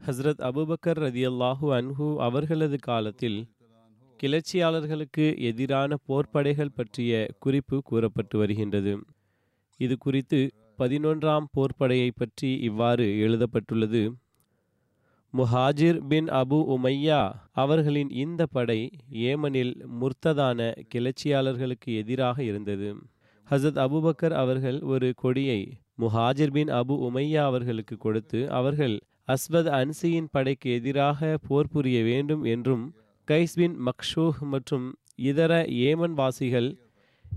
Hazrat Abu Bakr ரதியல்லாஹு அன்ஹு அவர்களது காலத்தில் கிளர்ச்சியாளர்களுக்கு எதிரான போர்ப்படைகள் பற்றிய குறிப்பு கூறப்பட்டு வருகின்றது. இது குறித்து பதினொன்றாம் போர்ப்படையை பற்றி இவ்வாறு எழுதப்பட்டுள்ளது. முஹாஜிர் பின் அபு உமையா அவர்களின் இந்த படை ஏமனில் முர்த்ததான கிளர்ச்சியாளர்களுக்கு எதிராக இருந்தது. ஹசத் அபுபக்கர் அவர்கள் ஒரு கொடியை முஹாஜிர் பின் அபு உமையா அவர்களுக்கு கொடுத்து அவர்கள் அஸ்வத் அன்சியின் படைக்கு எதிராக போர் புரிய வேண்டும் என்றும் கைஸ்பின் மக்ஷூஹ் மற்றும் இதர ஏமன் வாசிகள்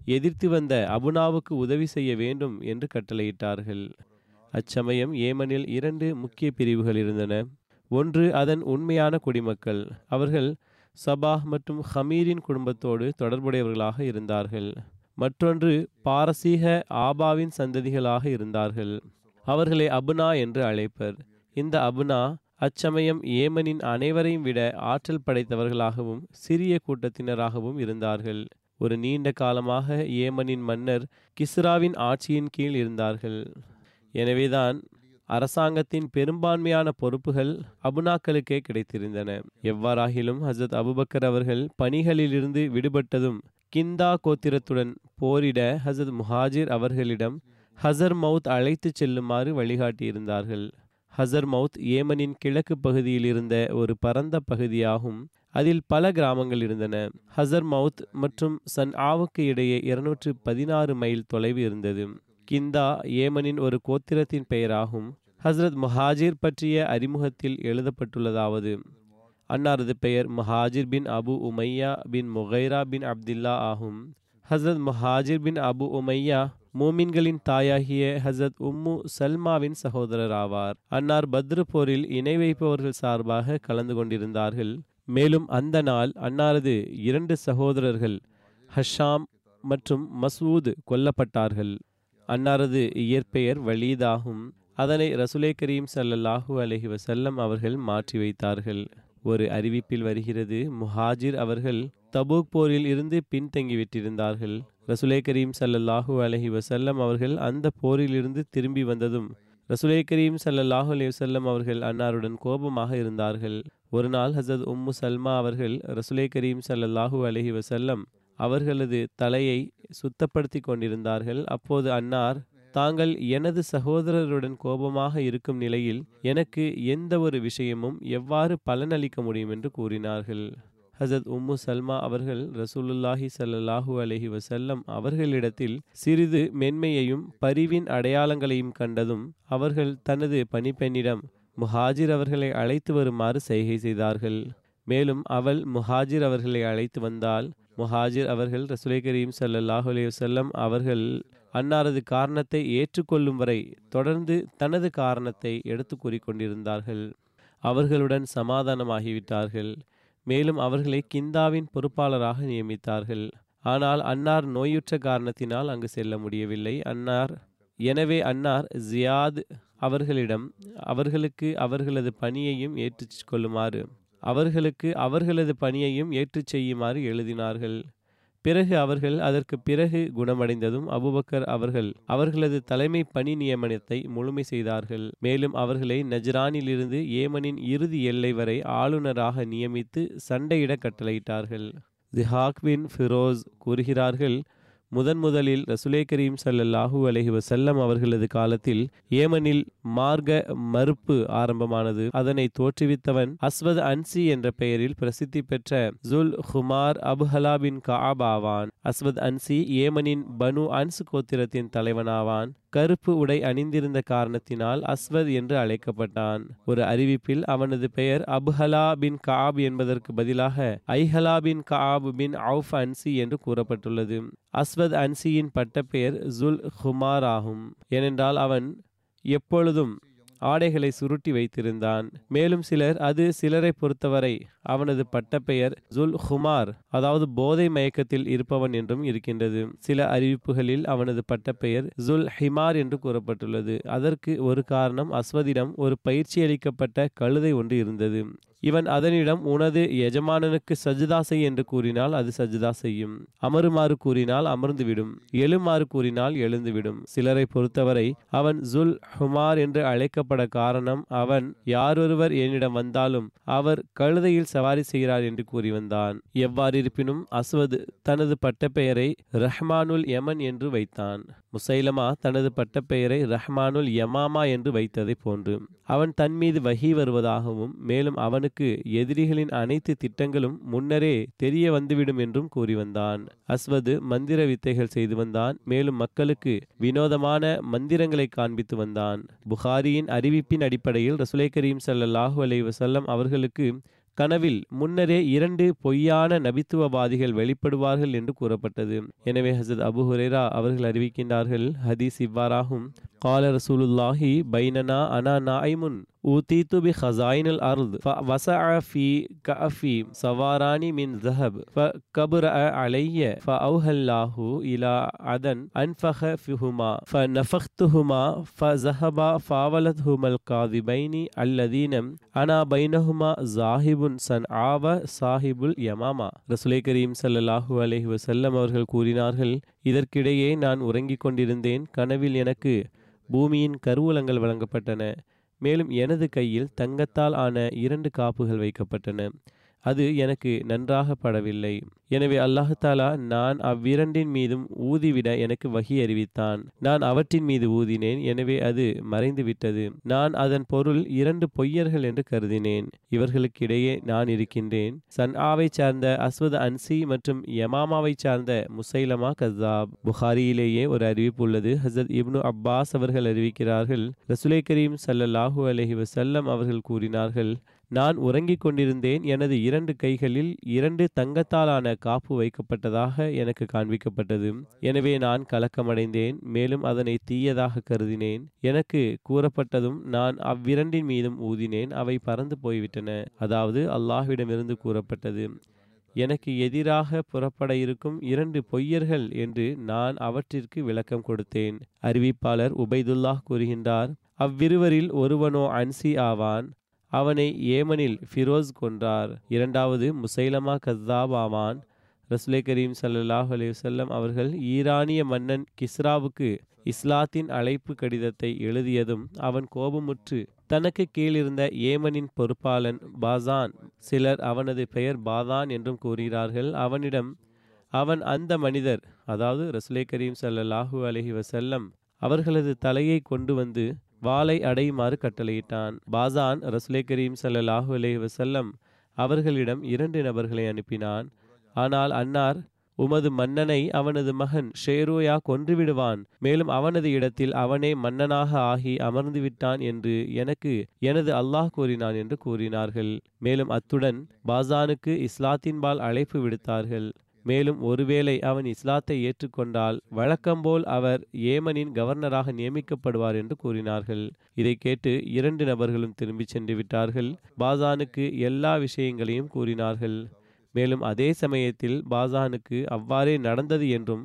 எதிர்த்து வந்த அபுனாவுக்கு உதவி செய்ய வேண்டும் என்று கட்டளையிட்டார்கள். அச்சமயம் ஏமனில் இரண்டு முக்கிய பிரிவுகள் இருந்தன. ஒன்று அதன் உண்மையான குடிமக்கள். அவர்கள் சபாஹ் மற்றும் ஹமீரின் குடும்பத்தோடு தொடர்புடையவர்களாக இருந்தார்கள். மற்றொன்று பாரசீக ஆபாவின் சந்ததிகளாக இருந்தார்கள். அவர்களை அபுனா என்று அழைப்பர். இந்த அபுனா அச்சமயம் ஏமனின் அனைவரையும் விட ஆற்றல் படைத்தவர்களாகவும் சிறிய கூட்டத்தினராகவும் இருந்தார்கள். ஒரு நீண்ட காலமாக ஏமனின் மன்னர் கிஸ்ராவின் ஆட்சியின் கீழ் இருந்தார்கள். எனவேதான் அரசாங்கத்தின் பெரும்பான்மையான பொறுப்புகள் அபுனாக்களுக்கே கிடைத்திருந்தன. எவ்வாறாகிலும் ஹசரத் அபுபக்கர் அவர்கள் பணிகளிலிருந்து விடுபட்டதும் கிந்தா கோத்திரத்துடன் போரிட ஹசரத் முஹாஜிர் அவர்களிடம் ஹசர் மவுத் அழைத்து செல்லுமாறு வழிகாட்டியிருந்தார்கள். ஹசர்மவுத் ஏமனின் கிழக்கு பகுதியில் இருந்த ஒரு பரந்த பகுதியாகும். அதில் பல கிராமங்கள் இருந்தன. ஹசர்மவுத் மற்றும் சன் ஆவுக்கு இடையே இருநூற்று பதினாறு மைல் தொலைவு இருந்தது. கிந்தா ஏமனின் ஒரு கோத்திரத்தின் பெயராகும். ஹசரத் முஹாஜிர் பற்றிய அறிமுகத்தில் எழுதப்பட்டுள்ளதாவது அன்னாரது பெயர் முஹாஜிர் பின் அபு உமையா பின் முகைரா பின் அப்துல்லா ஆகும். ஹசரத் முஹாஜிர் பின் அபு உமையா மூமின்களின் தாயாகிய ஹசத் உம்மு சல்மாவின் சகோதரர் ஆவார் அன்னார் பத்ரு போரில் இணை வைப்பவர்கள் சார்பாக கலந்து கொண்டிருந்தார்கள். மேலும் அந்த நாள் அன்னாரது இரண்டு சகோதரர்கள் ஹஷாம் மற்றும் மசூத் கொல்லப்பட்டார்கள். அன்னாரது இயற்பெயர் வலீதாகும். அதனை ரசுலே கரீம் சல்லல்லாஹூ அலஹி வசல்லம் அவர்கள் மாற்றி வைத்தார்கள். ஒரு அறிவிப்பில் வருகிறது முஹாஜிர் அவர்கள் தபூக் போரில் இருந்து பின்தங்கிவிட்டிருந்தார்கள். ரசுலே கரீம் சல்லல்லாஹூ அலஹி வசல்லம் அவர்கள் அந்த போரிலிருந்து திரும்பி வந்ததும் ரசுலே கரீம் சல்லல்லாஹு அலி வசல்லம் அவர்கள் அன்னாருடன் கோபமாக இருந்தார்கள். ஒரு நாள் ஹசத் உம்மு சல்மா அவர்கள் ரசுலே கரீம் சல்லல்லாஹூ அலஹி வசல்லம் அவர்களது தலையை சுத்தப்படுத்தி கொண்டிருந்தார்கள். அப்போது அன்னார் தாங்கள் எனது சகோதரருடன் கோபமாக இருக்கும் நிலையில் எனக்கு எந்த ஒரு விஷயமும் எவ்வாறு பலனளிக்க முடியும்? என்று கூறினார்கள். ஹசத் உம்மு சல்மா அவர்கள் ரசூலுல்லாஹி சல்லாஹூ அலஹி வசல்லம் அவர்களிடத்தில் சிறிது மென்மையையும் பரிவின் அடையாளங்களையும் கண்டதும் அவர்கள் தனது பணிப்பெண்ணிடம் முஹாஜிர் அவர்களை அழைத்து வருமாறு செய்கை செய்தார்கள். மேலும் அவள் முஹாஜிர் அவர்களை அழைத்து வந்தால் முஹாஜிர் அவர்கள் ரசுலை கரீம் சல்லாஹூ அலி வல்லம் அவர்கள் அன்னாரது காரணத்தை ஏற்றுக்கொள்ளும் வரை தொடர்ந்து தனது காரணத்தை எடுத்து கூறிக்கொண்டிருந்தார்கள் அவர்களுடன் சமாதானமாகிவிட்டார்கள். மேலும் அவர்களை கிந்தாவின் பொறுப்பாளராக நியமித்தார்கள். ஆனால் அன்னார் நோயுற்ற காரணத்தினால் அங்கு செல்ல முடியவில்லை. அன்னார் எனவே அன்னார் ஜியாத் அவர்களிடம் அவர்களுக்கு அவர்களது பணியையும் ஏற்றுக் கொள்ளுமாறு அவர்களுக்கு அவர்களது பணியையும் ஏற்றுச் செய்யுமாறு எழுதினார்கள். பிறகு அவர்கள் அதற்கு பிறகு குணமடைந்ததும் அபுபக்கர் அவர்கள் அவர்களது தலைமை பணி நியமனத்தை முழுமை செய்தார்கள். மேலும் அவர்களை நஜ்ரானிலிருந்து ஏமனின் இறுதி எல்லை வரை ஆளுநராக நியமித்து சண்டையிட கட்டளையிட்டார்கள். தி ஹாக்வின் ஃபிரோஸ் கூறுகிறார்கள் முதன் முதலில் ரசுலே கரீம் சல்லல்லாஹூ அலஹி வசல்லம் அவர்களது காலத்தில் ஏமனில் மார்க்க மறுப்பு ஆரம்பமானது. அதனை தோற்றுவித்தவன் அஸ்வத் அன்சி என்ற பெயரில் பிரசித்தி பெற்ற ஜுல் ஹுமார் அபுஹலா பின் அஸ்வத் அன்சி ஏமனின் பனு அன்ஸ் கோத்திரத்தின் தலைவனாவான். கருப்பு உடை அணிந்திருந்த காரணத்தினால் அஸ்வத் என்று அழைக்கப்பட்டான். ஒரு அறிவிப்பில் அவனது பெயர் அபுஹலா பின் காப் என்பதற்கு பதிலாக ஐஹலா பின் காப் பின் அவுஃப் அன்சி என்று கூறப்பட்டுள்ளது. அஸ்வத் அன்சியின் பட்டப்பெயர் ஜுல் ஹுமார் ஆகும். ஏனென்றால் அவன் எப்பொழுதும் ஆடைகளை சுருட்டி வைத்திருந்தான். மேலும் சிலர் அது சிலரை பொறுத்தவரை அவனது பட்டப்பெயர் ஜுல் ஹுமார் அதாவது போதை மயக்கத்தில் இருப்பவன் என்றும் இருக்கின்றது. சில அறிவிப்புகளில் அவனது பட்டப்பெயர் ஜுல் ஹிமார் என்று கூறப்பட்டுள்ளது. அதற்கு ஒரு காரணம் அஸ்வதிடம் ஒரு பயிற்சி அளிக்கப்பட்ட கழுதை ஒன்று இருந்தது. இவன் அதனிடம் உனது எஜமானனுக்கு சஜிதா செய் என்று கூறினால் அது சஜிதா செய்யும். அமருமாறு கூறினால் அமர்ந்துவிடும். எழுமாறு கூறினால் எழுந்துவிடும். சிலரை பொறுத்தவரை அவன் ஜுல் ஹுமார் என்று ஏற்பட காரணம் அவன் யாரொருவர் என்னிடம் வந்தாலும் அவர் கழுதையில் சவாரி செய்கிறார் என்று கூறி வந்தான். எவ்வாறு இருப்பினும் அஸ்வது தனது பட்டப்பெயரை ரஹ்மானுல் யமன் என்று வைத்தான். முசைலமா தனது பட்டப்பெயரை ரஹ்மானுல் யமாமா என்று வைத்ததை போன்று அவன் தன் மீது வகி வருவதாகவும் மேலும் அவனுக்கு எதிரிகளின் அனைத்து திட்டங்களும் முன்னரே தெரிய வந்துவிடும் என்றும் கூறி வந்தான். அஸ்வது மந்திர வித்தைகள் செய்து வந்தான். மேலும் மக்களுக்கு வினோதமான மந்திரங்களை காண்பித்து வந்தான். புகாரியின் அறிவிப்பின் அடிப்படையில் ரசுலை கரீம் சல்லாஹூ அலை வசல்லம் அவர்களுக்கு கனவில் முன்னரே இரண்டு பொய்யான நபித்துவவாதிகள் வெளிப்படுவார்கள் என்று கூறப்பட்டது. எனவே ஹசத் அபு ஹுரேரா அவர்கள் அறிவிக்கின்றார்கள் ஹதீஸ் இவ்வாறாகும். ஊத்தீத்து பி ஹசாயின் அல் அர்த் வச ஃபி சவாரானி மின் ஜஹப் ஃப கபுர அலைய ஃப அவுஹல்லாஹு இலா அதன் அன்ஃபஹ ஃபிஹுமா ஃப நஃபஹ்துஹுமா ஃப ஜஹபா ஃபாவலத் ஹுமல் காதி பைனி அல்லதீனம் அனா பைனஹுமா ஜாஹிபுன் சன் ஆவ சாஹிபுல் யமாமா ரசுலை கரீம் சல்லாஹூ அலஹி வசல்லம் அவர்கள் கூறினார்கள் இதற்கிடையே நான் உறங்கிக் கொண்டிருந்தேன். கனவில் எனக்கு பூமியின் கருவூலங்கள் வழங்கப்பட்டன. மேலும் எனது கையில் தங்கத்தால் ஆன இரண்டு காப்புகள் வைக்கப்பட்டன. அது எனக்கு நன்றாக படவில்லை எனவே அல்லாஹாலா நான் அவ்விரண்டின் மீதும் ஊதிவிட எனக்கு வகி அறிவித்தான். நான் அவற்றின் மீது ஊதினேன் எனவே அது மறைந்து விட்டது நான் அதன் பொருள் இரண்டு பொய்யர்கள் என்று கருதினேன். இவர்களுக்கிடையே நான் இருக்கின்றேன். சன்ஆவை சார்ந்த அஸ்வத் அன்சி மற்றும் யமாமாவை சார்ந்த முசைலமா கசாப். புகாரியிலேயே ஒரு அறிவிப்பு உள்ளது. ஹசத் இப்னு அப்பாஸ் அவர்கள் அறிவிக்கிறார்கள். ரசுலை கரீம் சல்லல்லாஹூ அலஹி வசல்லம் அவர்கள் கூறினார்கள் நான் உறங்கிக் கொண்டிருந்தேன். எனது இரண்டு கைகளில் இரண்டு தங்கத்தாலான காப்பு வைக்கப்பட்டதாக எனக்கு காண்பிக்கப்பட்டது. எனவே நான் கலக்கமடைந்தேன். மேலும் அதனை தீயதாக கருதினேன். எனக்கு கூறப்பட்டதும் நான் அவ்விரண்டின் மீதும் ஊதினேன். அவை பறந்து போய்விட்டன. அதாவது அல்லாஹ்விடமிருந்து கூறப்பட்டது. எனக்கு எதிராக புறப்பட இருக்கும் இரண்டு பொய்யர்கள் என்று நான் அவற்றிற்கு விளக்கம் கொடுத்தேன். அறிவிப்பாளர் உபைதுல்லாஹ் கூறுகின்றார். அவ்விருவரில் ஒருவனோ அன்சி ஆவான். அவனை ஏமனில் ஃபிரோஸ் கொன்றார். இரண்டாவது முசைலமா கஸ்தாப் ரசுலை கரீம் சல்லாஹ் அலையுசல்லம் அவர்கள் ஈரானிய மன்னன் கிஸ்ராவுக்கு இஸ்லாத்தின் அழைப்பு கடிதத்தை எழுதியதும் அவன் கோபமுற்று தனக்கு கீழிருந்த ஏமனின் பொறுப்பாளன் பாசான் சிலர் அவனது பெயர் பாதான் என்றும் கூறுகிறார்கள். அவனிடம் அவன் அந்த மனிதர் அதாவது ரசுலை கரீம் சல்லாஹூ அலஹி வசல்லம் அவர்களது தலையை கொண்டு வந்து வாளை அடையுமாறு கட்டளையிட்டான். பாசான் ரசுலே கரீம் சல்லாஹூ அலே வசல்லம் அவர்களிடம் இரண்டு நபர்களை அனுப்பினான். ஆனால் அன்னார் உமது மன்னனை அவனது மகன் ஷேரோயா கொன்றுவிடுவான். மேலும் அவனது இடத்தில் அவனே மன்னனாக ஆகி அமர்ந்து விட்டான் என்று எனக்கு எனது அல்லாஹ் கூறினான் என்று கூறினார்கள். மேலும் அத்துடன் பாசானுக்கு இஸ்லாத்தின்பால் அழைப்பு விடுத்தார்கள். மேலும் ஒருவேளை அவன் இஸ்லாத்தை ஏற்றுக்கொண்டால் வழக்கம்போல் அவர் ஏமனின் கவர்னராக நியமிக்கப்படுவார் என்று கூறினார்கள். இதை கேட்டு இரண்டு நபர்களும் திரும்பிச் சென்று விட்டார்கள். பாசானுக்கு எல்லா விஷயங்களையும் கூறினார்கள். மேலும் அதே சமயத்தில் பாசானுக்கு அவ்வாறே நடந்தது என்றும்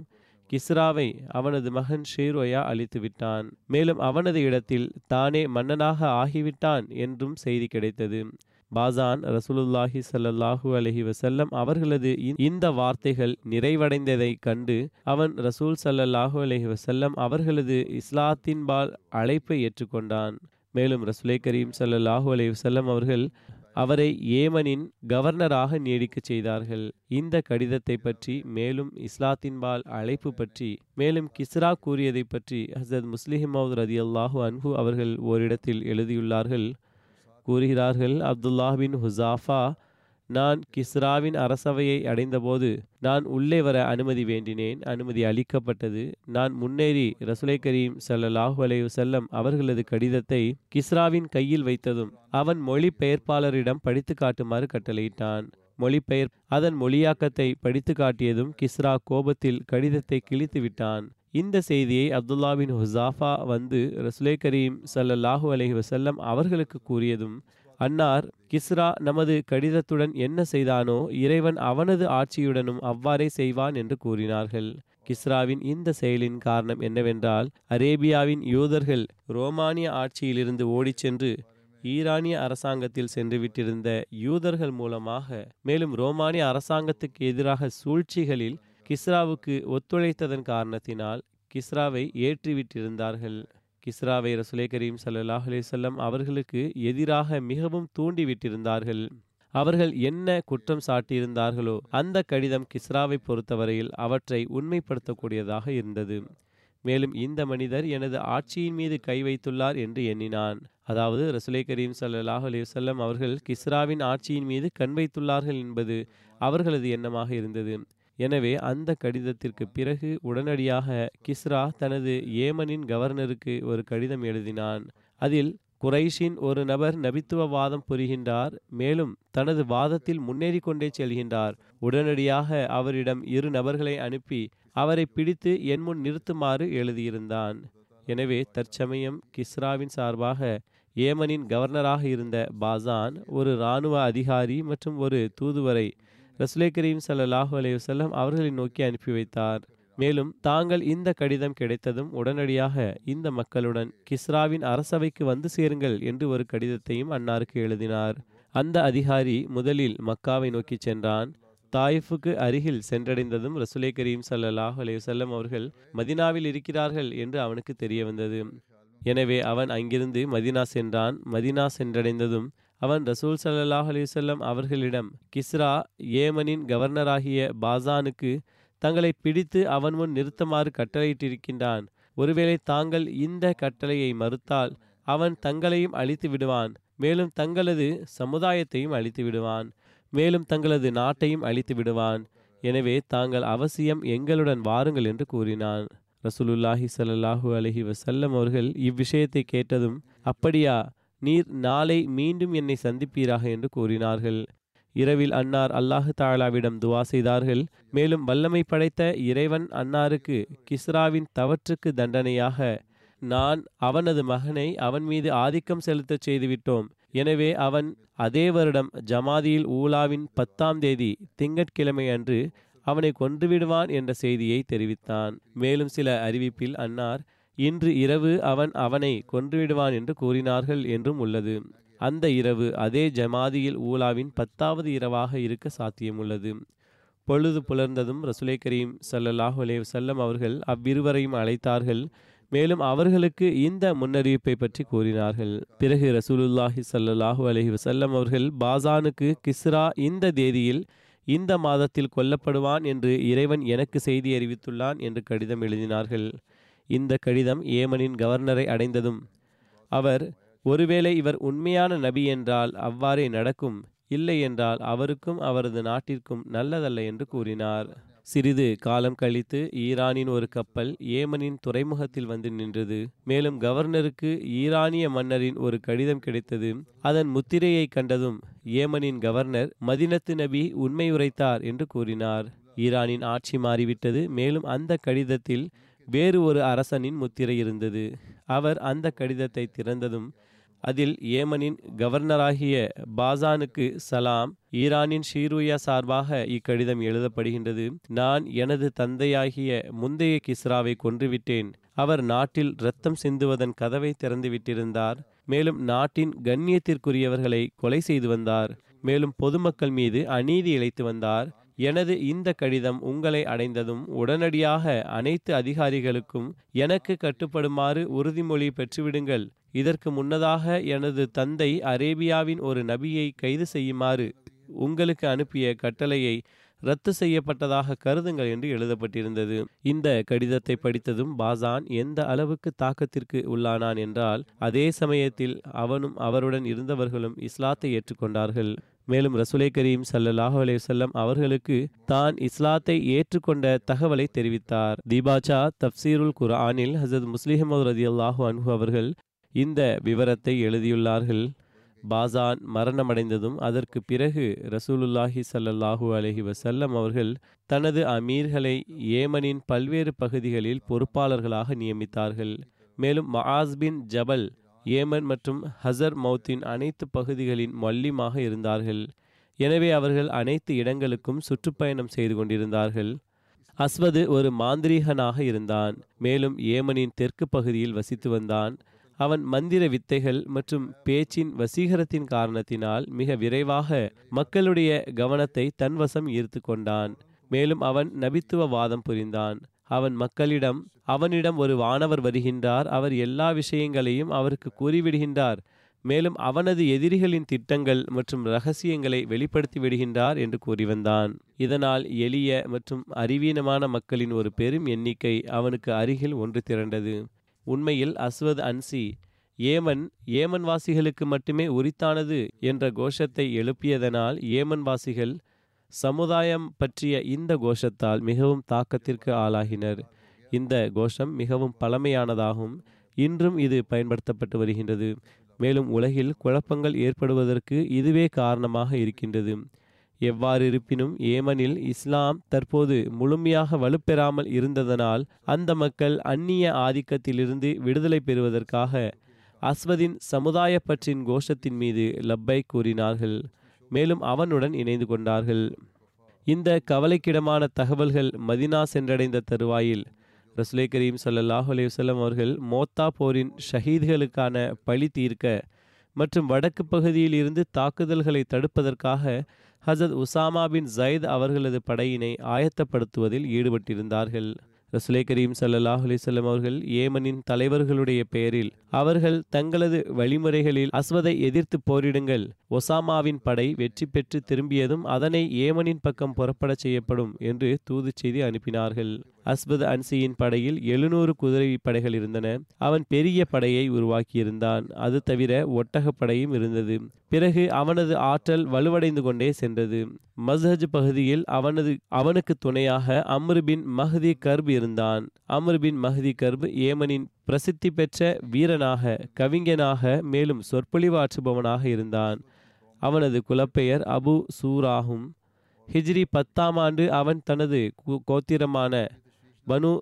கிஸ்ராவை அவனது மகன் ஷீரோயா அழித்துவிட்டான் மேலும் அவனது இடத்தில் தானே மன்னனாக ஆகிவிட்டான் என்றும் செய்தி கிடைத்தது. பாசான் ரசூலுல்லாஹி சல்லாஹூ அலஹி வசல்லம் அவர்களது இந்த வார்த்தைகள் நிறைவடைந்ததை கண்டு அவன் ரசூல் சல்லாஹூ அலஹி வசல்லம் அவர்களது இஸ்லாத்தின்பால் அழைப்பை ஏற்றுக்கொண்டான். மேலும் ரசூலை கரீம் சல்லாஹூ அலைஹி வசல்லம் அவர்கள் அவரை ஏமனின் கவர்னராக நீடிக்கச் செய்தார்கள். இந்த கடிதத்தை பற்றி மேலும் இஸ்லாத்தின்பால் அழைப்பு பற்றி மேலும் கிஸ்ரா கூறியதை பற்றி ஹசரத் முஸ்லிஹிமவுத் ரதி அல்லாஹு அன்ஹு அவர்கள் ஓரிடத்தில் எழுதியுள்ளார்கள். கூறுகிறார்கள். அப்துல்லா பின் ஹுசாஃபா நான் கிஸ்ராவின் அரசவையை அடைந்தபோது நான் உள்ளே வர அனுமதி வேண்டினேன். அனுமதி அளிக்கப்பட்டது. நான் முன்னேறி ரசுலை கரீம் ஸல்லல்லாஹு அலைஹி செல்லம் அவர்களது கடிதத்தை கிஸ்ராவின் கையில் வைத்ததும் அவன் மொழிபெயர்ப்பாளரிடம் படித்து காட்டுமாறு கட்டளையிட்டான். மொழிபெயர் அதன் மொழியாக்கத்தை படித்து காட்டியதும் கிஸ்ரா கோபத்தில் கடிதத்தை கிழித்து விட்டான் இந்த செய்தியை அப்துல்லா பின் ஹுசாஃபா வந்து ரசுலே கரீம் ஸல்லல்லாஹு அலஹி வசல்லம் அவர்களுக்கு கூறியதும் அன்னார் கிஸ்ரா நமது கடிதத்துடன் என்ன செய்தானோ இறைவன் அவனது ஆட்சியுடனும் அவ்வாறே செய்வான் என்று கூறினார்கள். கிஸ்ராவின் இந்த செயலின் காரணம் என்னவென்றால் அரேபியாவின் யூதர்கள் ரோமானிய ஆட்சியிலிருந்து ஓடிச் சென்று ஈரானிய அரசாங்கத்தில் சென்று விட்டிருந்த யூதர்கள் மூலமாக மேலும் ரோமானிய அரசாங்கத்துக்கு எதிராக சூழ்ச்சிகளில் கிஸ்ராவுக்கு ஒத்துழைத்ததன் காரணத்தினால் கிஸ்ராவை ஏற்றிவிட்டிருந்தார்கள். கிஸ்ராவை ரசுலே கரீம் சல்லாஹ் அலைஹி அவர்களுக்கு எதிராக மிகவும் தூண்டிவிட்டிருந்தார்கள். அவர்கள் என்ன குற்றம் சாட்டியிருந்தார்களோ அந்த கடிதம் கிஸ்ராவை பொறுத்தவரையில் அவற்றை உண்மைப்படுத்தக்கூடியதாக இருந்தது. மேலும் இந்த மனிதர் எனது ஆட்சியின் மீது கை வைத்துள்ளார் என்று எண்ணினான். அதாவது ரசுலை கரீம் சல்லாஹ் அலைஹி அவர்கள் கிஸ்ராவின் ஆட்சியின் மீது கண் வைத்துள்ளார்கள் என்பது அவர்களது எண்ணமாக இருந்தது. எனவே அந்த கடிதத்திற்கு பிறகு உடனடியாக கிஸ்ரா தனது ஏமனின் கவர்னருக்கு ஒரு கடிதம் எழுதினான். அதில் குரைஷின் ஒரு நபர் நபித்துவவாதம் புரிகின்றார் மேலும் தனது வாதத்தில் முன்னேறி கொண்டே செல்கின்றார். உடனடியாக அவரிடம் இரு நபர்களை அனுப்பி அவரை பிடித்து என் முன் நிறுத்துமாறு எழுதியிருந்தான். எனவே தற்சமயம் கிஸ்ராவின் சார்பாக ஏமனின் கவர்னராக இருந்த பாசான் ஒரு இராணுவ அதிகாரி மற்றும் ஒரு தூதுவரை ரசுலே கரீம் ஸல்லல்லாஹு அலையுசல்லம் அவர்களை நோக்கி அனுப்பி வைத்தார். மேலும் தாங்கள் இந்த கடிதம் கிடைத்ததும் உடனடியாக இந்த மக்களுடன் கிஸ்ராவின் அரசவைக்கு வந்து சேருங்கள் என்று ஒரு கடிதத்தையும் அன்னாருக்கு எழுதினார். அந்த அதிகாரி முதலில் மக்காவை நோக்கி சென்றான். தாயிஃபுக்கு அருகில் சென்றடைந்ததும் ரசுலே கரீம் ஸல்லல்லாஹு அலையுசல்லம் அவர்கள் மதினாவில் இருக்கிறார்கள் என்று அவனுக்கு தெரிய வந்தது எனவே அவன் அங்கிருந்து மதினா சென்றான். மதினா சென்றடைந்ததும் அவன் ரசூல் சல்லாஹ் அலைஹி அவர்களிடம் கிஸ்ரா ஏமனின் கவர்னராகிய பாசானுக்கு தங்களை பிடித்து அவன் முன் நிறுத்துமாறு கட்டளையிட்டிருக்கின்றான். ஒருவேளை தாங்கள் இந்த கட்டளையை மறுத்தால் அவன் தங்களையும் அழித்து விடுவான் மேலும் தங்களது சமுதாயத்தையும் அழித்து விடுவான் மேலும் தங்களது நாட்டையும் அழித்து விடுவான். எனவே தாங்கள் அவசியம் எங்களுடன் வாருங்கள் என்று கூறினான். ரசூலுல்லாஹி சல்லாஹூ அலஹி வசல்லம் அவர்கள் இவ்விஷயத்தை கேட்டதும் அப்படியா நீர் நாளை மீண்டும் என்னை சந்திப்பீராக என்று கூறினார்கள். இரவில் அன்னார் அல்லாஹு தாலாவிடம் துவா செய்தார்கள். மேலும் வல்லமை படைத்த இறைவன் அன்னாருக்கு கிஸ்ராவின் தவற்றுக்கு தண்டனையாக நான் அவனது மகனை அவன் மீது ஆதிக்கம் செலுத்தச் செய்துவிட்டோம். எனவே அவன் அதே வருடம் ஜமாதியில் ஊலாவின் பத்தாம் தேதி திங்கட்கிழமை அன்று அவனை கொன்றுவிடுவான் என்ற செய்தியை தெரிவித்தான். மேலும் சில அறிவிப்பில் அன்னார் இன்று இரவு அவன் அவனை கொன்றுவிடுவான் என்று கூறினார்கள் என்றும் உள்ளது. அந்த இரவு அதே ஜமாதியில் ஊலாவின் பத்தாவது இரவாக இருக்க சாத்தியமுள்ளது. பொழுது புலர்ந்ததும் ரசுலை கரீம் சல்லல்லாஹு அலே செல்லம் அவர்கள் அவ்விருவரையும் அழைத்தார்கள். மேலும் அவர்களுக்கு இந்த முன்னறிவிப்பை பற்றி கூறினார்கள். பிறகு ரசூலுல்லாஹி ஸல்லல்லாஹு அலஹி வசல்லம் அவர்கள் பாசானுக்கு கிஸ்ரா இந்த தேதியில் இந்த மாதத்தில் கொல்லப்படுவான் என்று இறைவன் எனக்கு செய்தி அறிவித்துள்ளான் என்று கடிதம் எழுதினார்கள். இந்த கடிதம் ஏமனின் கவர்னரை அடைந்ததும். அவர் ஒருவேளை இவர் உண்மையான நபி என்றால் அவ்வாறே நடக்கும் இல்லை என்றால் அவருக்கும் அவரது நாட்டிற்கும் நல்லதல்ல என்று கூறினார். சிறிது காலம் கழித்து ஈரானின் ஒரு கப்பல் ஏமனின் துறைமுகத்தில் வந்து நின்றது. மேலும் கவர்னருக்கு ஈரானிய மன்னரின் ஒரு கடிதம் கிடைத்தது. அதன் முத்திரையை கண்டதும் ஏமனின் கவர்னர் மதினத்து நபி உண்மை உரைத்தார் என்று கூறினார். ஈரானின் ஆட்சி மாறிவிட்டது. மேலும் அந்த கடிதத்தில் வேறு ஒரு அரசனின் முத்திரை இருந்தது. அவர் அந்த கடிதத்தை திறந்ததும் அதில் ஏமனின் கவர்னராகிய பாசானுக்கு சலாம் ஈரானின் ஷீருயா சார்பாக இக்கடிதம் எழுதப்படுகின்றது. நான் எனது தந்தையாகிய முந்தைய கிஸ்ராவை கொன்றுவிட்டேன். அவர் நாட்டில் இரத்தம் சிந்துவதன் கதவை திறந்து விட்டிருந்தார். மேலும் நாட்டின் கண்ணியத்திற்குரியவர்களை கொலை செய்து வந்தார். மேலும் பொதுமக்கள் மீது அநீதி இழைத்து வந்தார். எனது இந்த கடிதம் உங்களை அடைந்ததும் உடனடியாக அனைத்து அதிகாரிகளுக்கும் எனக்கு கட்டுப்படுமாறு உறுதிமொழி பெற்றுவிடுங்கள். இதற்கு முன்னதாக எனது தந்தை அரேபியாவின் ஒரு நபியை கைது செய்யுமாறு உங்களுக்கு அனுப்பிய கட்டளையை ரத்து செய்யப்பட்டதாக கருதுங்கள் என்று எழுதப்பட்டிருந்தது. இந்த கடிதத்தை படித்ததும் பாசான் எந்த அளவுக்கு தாக்கத்திற்கு உள்ளானான் என்றால் அதே சமயத்தில் அவனும் அவருடன் இருந்தவர்களும் இஸ்லாத்தை ஏற்றுக்கொண்டார்கள். மேலும் ரசுலை கரீம் சல்லல்லாஹு அலைவசல்லம் அவர்களுக்கு தான் இஸ்லாத்தை ஏற்றுக்கொண்ட தகவலை தெரிவித்தார். தீபாச்சா தப்சீருல் குர்ஆனில் ஹசத் முஸ்லிஹமது ரதி அல்லாஹு அன்ஹு அவர்கள் இந்த விவரத்தை எழுதியுள்ளார்கள். பாசான் மரணமடைந்ததும் அதற்கு பிறகு ரசூலுல்லாஹி சல்லல்லாஹு அலஹி வசல்லம் அவர்கள் தனது அமீர்களை ஏமனின் பல்வேறு பகுதிகளில் பொறுப்பாளர்களாக நியமித்தார்கள். மேலும் மஹாஸ் பின் ஜபல் ஏமன் மற்றும் ஹசர் மௌத்தின் அனைத்து பகுதிகளின் மல்லிமாக இருந்தார்கள். எனவே அவர்கள் அனைத்து இடங்களுக்கும் சுற்றுப்பயணம் செய்து கொண்டிருந்தார்கள். அஸ்வது ஒரு மாந்திரீகனாக இருந்தான். மேலும் ஏமனின் தெற்கு பகுதியில் வசித்து வந்தான். அவன் மந்திர வித்தைகள் மற்றும் பேச்சின் வசீகரத்தின் காரணத்தினால் மிக விரைவாக மக்களுடைய கவனத்தை தன்வசம் ஈர்த்து கொண்டான். மேலும் அவன் நபித்துவ வாதம் புரிந்தான். அவன் மக்களிடம் அவனிடம் ஒரு வானவர் வருகின்றார். அவர் எல்லா விஷயங்களையும் அவருக்கு கூறிவிடுகின்றார். மேலும் அவனது எதிரிகளின் திட்டங்கள் மற்றும் ரகசியங்களை வெளிப்படுத்தி விடுகின்றார் என்று கூறி வந்தான் இதனால் எளிய மற்றும் அறிவீனமான மக்களின் ஒரு பெரும் எண்ணிக்கை அவனுக்கு அருகில் ஒன்று திரண்டது. உண்மையில் அஸ்வத் அன்சி ஏமன் ஏமன் வாசிகளுக்கு மட்டுமே உரித்தானது என்ற கோஷத்தை எழுப்பியதனால் ஏமன் வாசிகள் சமுதாயம் பற்றிய இந்த கோஷத்தால் மிகவும் தாக்கத்திற்கு ஆளாகினர். இந்த கோஷம் மிகவும் பழமையானதாகும். இன்றும் இது பயன்படுத்தப்பட்டு வருகின்றது. மேலும் உலகில் குழப்பங்கள் ஏற்படுவதற்கு இதுவே காரணமாக இருக்கின்றது. எவ்வாறு இருப்பினும் ஏமனில் இஸ்லாம் தற்போது முழுமையாக வலுப்பெறாமல் இருந்ததனால் அந்த மக்கள் அந்நிய ஆதிக்கத்திலிருந்து விடுதலை பெறுவதற்காக அஸ்வதின் சமுதாய பற்றின் கோஷத்தின் மீது லப்பை கூறினார்கள். மேலும் அவனுடன் இணைந்து கொண்டார்கள். இந்த கவலைக்கிடமான தகவல்கள் மதினா சென்றடைந்த தருவாயில் ரசுலை கரீம் சல்லாஹ் அலையுசல்லம் அவர்கள் மோத்தா போரின் ஷஹீத்களுக்கான பழி தீர்க்க மற்றும் வடக்கு பகுதியில் இருந்து தாக்குதல்களை தடுப்பதற்காக ஹசத் உசாமா பின் ஜயத் அவர்களது படையினை ஆயத்தப்படுத்துவதில் ஈடுபட்டிருந்தார்கள். ரசுலை கரீம் சல்லாஹ் அலிசல்லம் அவர்கள் ஏமனின் தலைவர்களுடைய பெயரில் அவர்கள் தங்களது வழிமுறைகளில் அஸ்வதை எதிர்த்து போரிடுங்கள். ஒசாமாவின் படை வெற்றி பெற்று திரும்பியதும் அதனை ஏமனின் பக்கம் புறப்படச் செய்யப்படும் என்று தூது செய்தி அனுப்பினார்கள். அஸ்பத் அன்சியின் படையில் எழுநூறு குதிரை படைகள் இருந்தன. அவன் பெரிய படையை உருவாக்கியிருந்தான். அது தவிர ஒட்டகப்படையும் இருந்தது. பிறகு அவனது ஆற்றல் வலுவடைந்து கொண்டே சென்றது. மஸ்ஹஜ் பகுதியில் அவனது அவனுக்கு துணையாக அம்ருபின் மஹதி கர்ப் இருந்தான். அம்ருபின் மஹதி கர்ப் ஏமனின் பிரசித்தி பெற்ற வீரனாக கவிஞனாக மேலும் சொற்பொழிவாற்றுபவனாக இருந்தான். அவனது குலப்பெயர் அபு சூராகும் ஹிஜ்ரி பத்தாம் ஆண்டு அவன் தனது கோத்திரமான பனு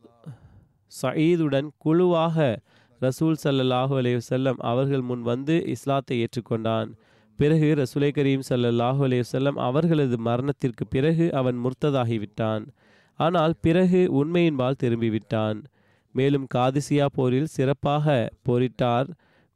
சயீதுடன் குழுவாக ரசூல் சல்லல்லாஹு அலையுசல்லம் அவர்கள் முன் வந்து இஸ்லாத்தை ஏற்றுக்கொண்டான். பிறகு ரசூலை கரீம் சல்லல்லாஹு அலையுசல்லம் அவர்களது மரணத்திற்கு பிறகு அவன் முர்த்ததாகிவிட்டான். ஆனால் பிறகு உண்மையின்பால் திரும்பிவிட்டான். மேலும் காதிசியா போரில் சிறப்பாக போரிட்டார்.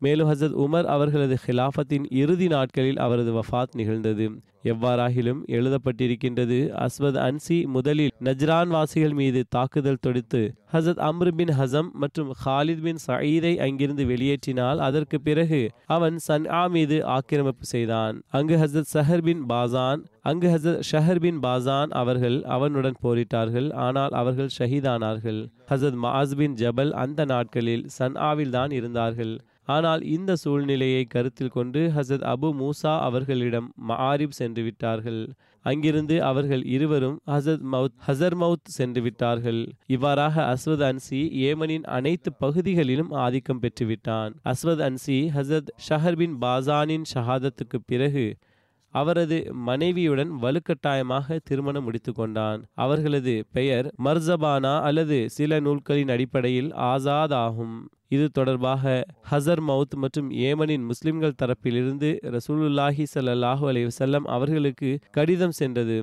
மேலும் ஹசரத் உமர் அவர்களது ஹிலாஃபத்தின் இறுதி நாட்களில் அவரது வஃத் நிகழ்ந்தது. எவ்வாறாகிலும் எழுதப்பட்டிருக்கின்றது அஸ்வத் அன்சி முதலில் நஜ்ரான் வாசிகள் மீது தாக்குதல் தொடுத்து ஹசத் அம்ரு பின் ஹசம் மற்றும் ஹாலித் பின் சயீதை அங்கிருந்து வெளியேற்றினால் அதற்கு பிறகு அவன் சன்ஆ மீது ஆக்கிரமிப்பு செய்தான். அங்கு ஹசரத் சஹர் பின் பாசான் அங்கு ஹசரத் ஷஹர் பின் பாசான் அவர்கள் அவனுடன் போரிட்டார்கள் ஆனால் அவர்கள் ஷஹீதானார்கள். ஹசரத் மாஸ் பின் ஜபல் அந்த நாட்களில் சன்ஆவில் தான் இருந்தார்கள். ஆனால் இந்த சூழ்நிலையை கருத்தில் கொண்டு ஹசத் அபு மூசா அவர்களிடம் மஆரிப் சென்று விட்டார்கள். அங்கிருந்து அவர்கள் இருவரும் ஹசத் மவுத் ஹசர் மவுத் சென்று விட்டார்கள். இவ்வாறாக அஸ்வத் அன்சி ஏமனின் அனைத்து பகுதிகளிலும் ஆதிக்கம் பெற்றுவிட்டான். அஸ்வத் அன்சி ஹசத் ஷஹர் பின் பாசானின் ஷஹாதத்துக்கு பிறகு அவரது மனைவியுடன் வலுக்கட்டாயமாக திருமணம் முடித்து கொண்டான். அவர்களது பெயர் மர்சபானா அல்லது சில நூல்களின் அடிப்படையில் ஆசாத் ஆகும். இது தொடர்பாக ஹசர் மவுத் மற்றும் ஏமனின் முஸ்லிம்கள் தரப்பிலிருந்து ரசூலுல்லாஹி சல்லாஹூ அலைவசல்லம் அவர்களுக்கு கடிதம் சென்றது.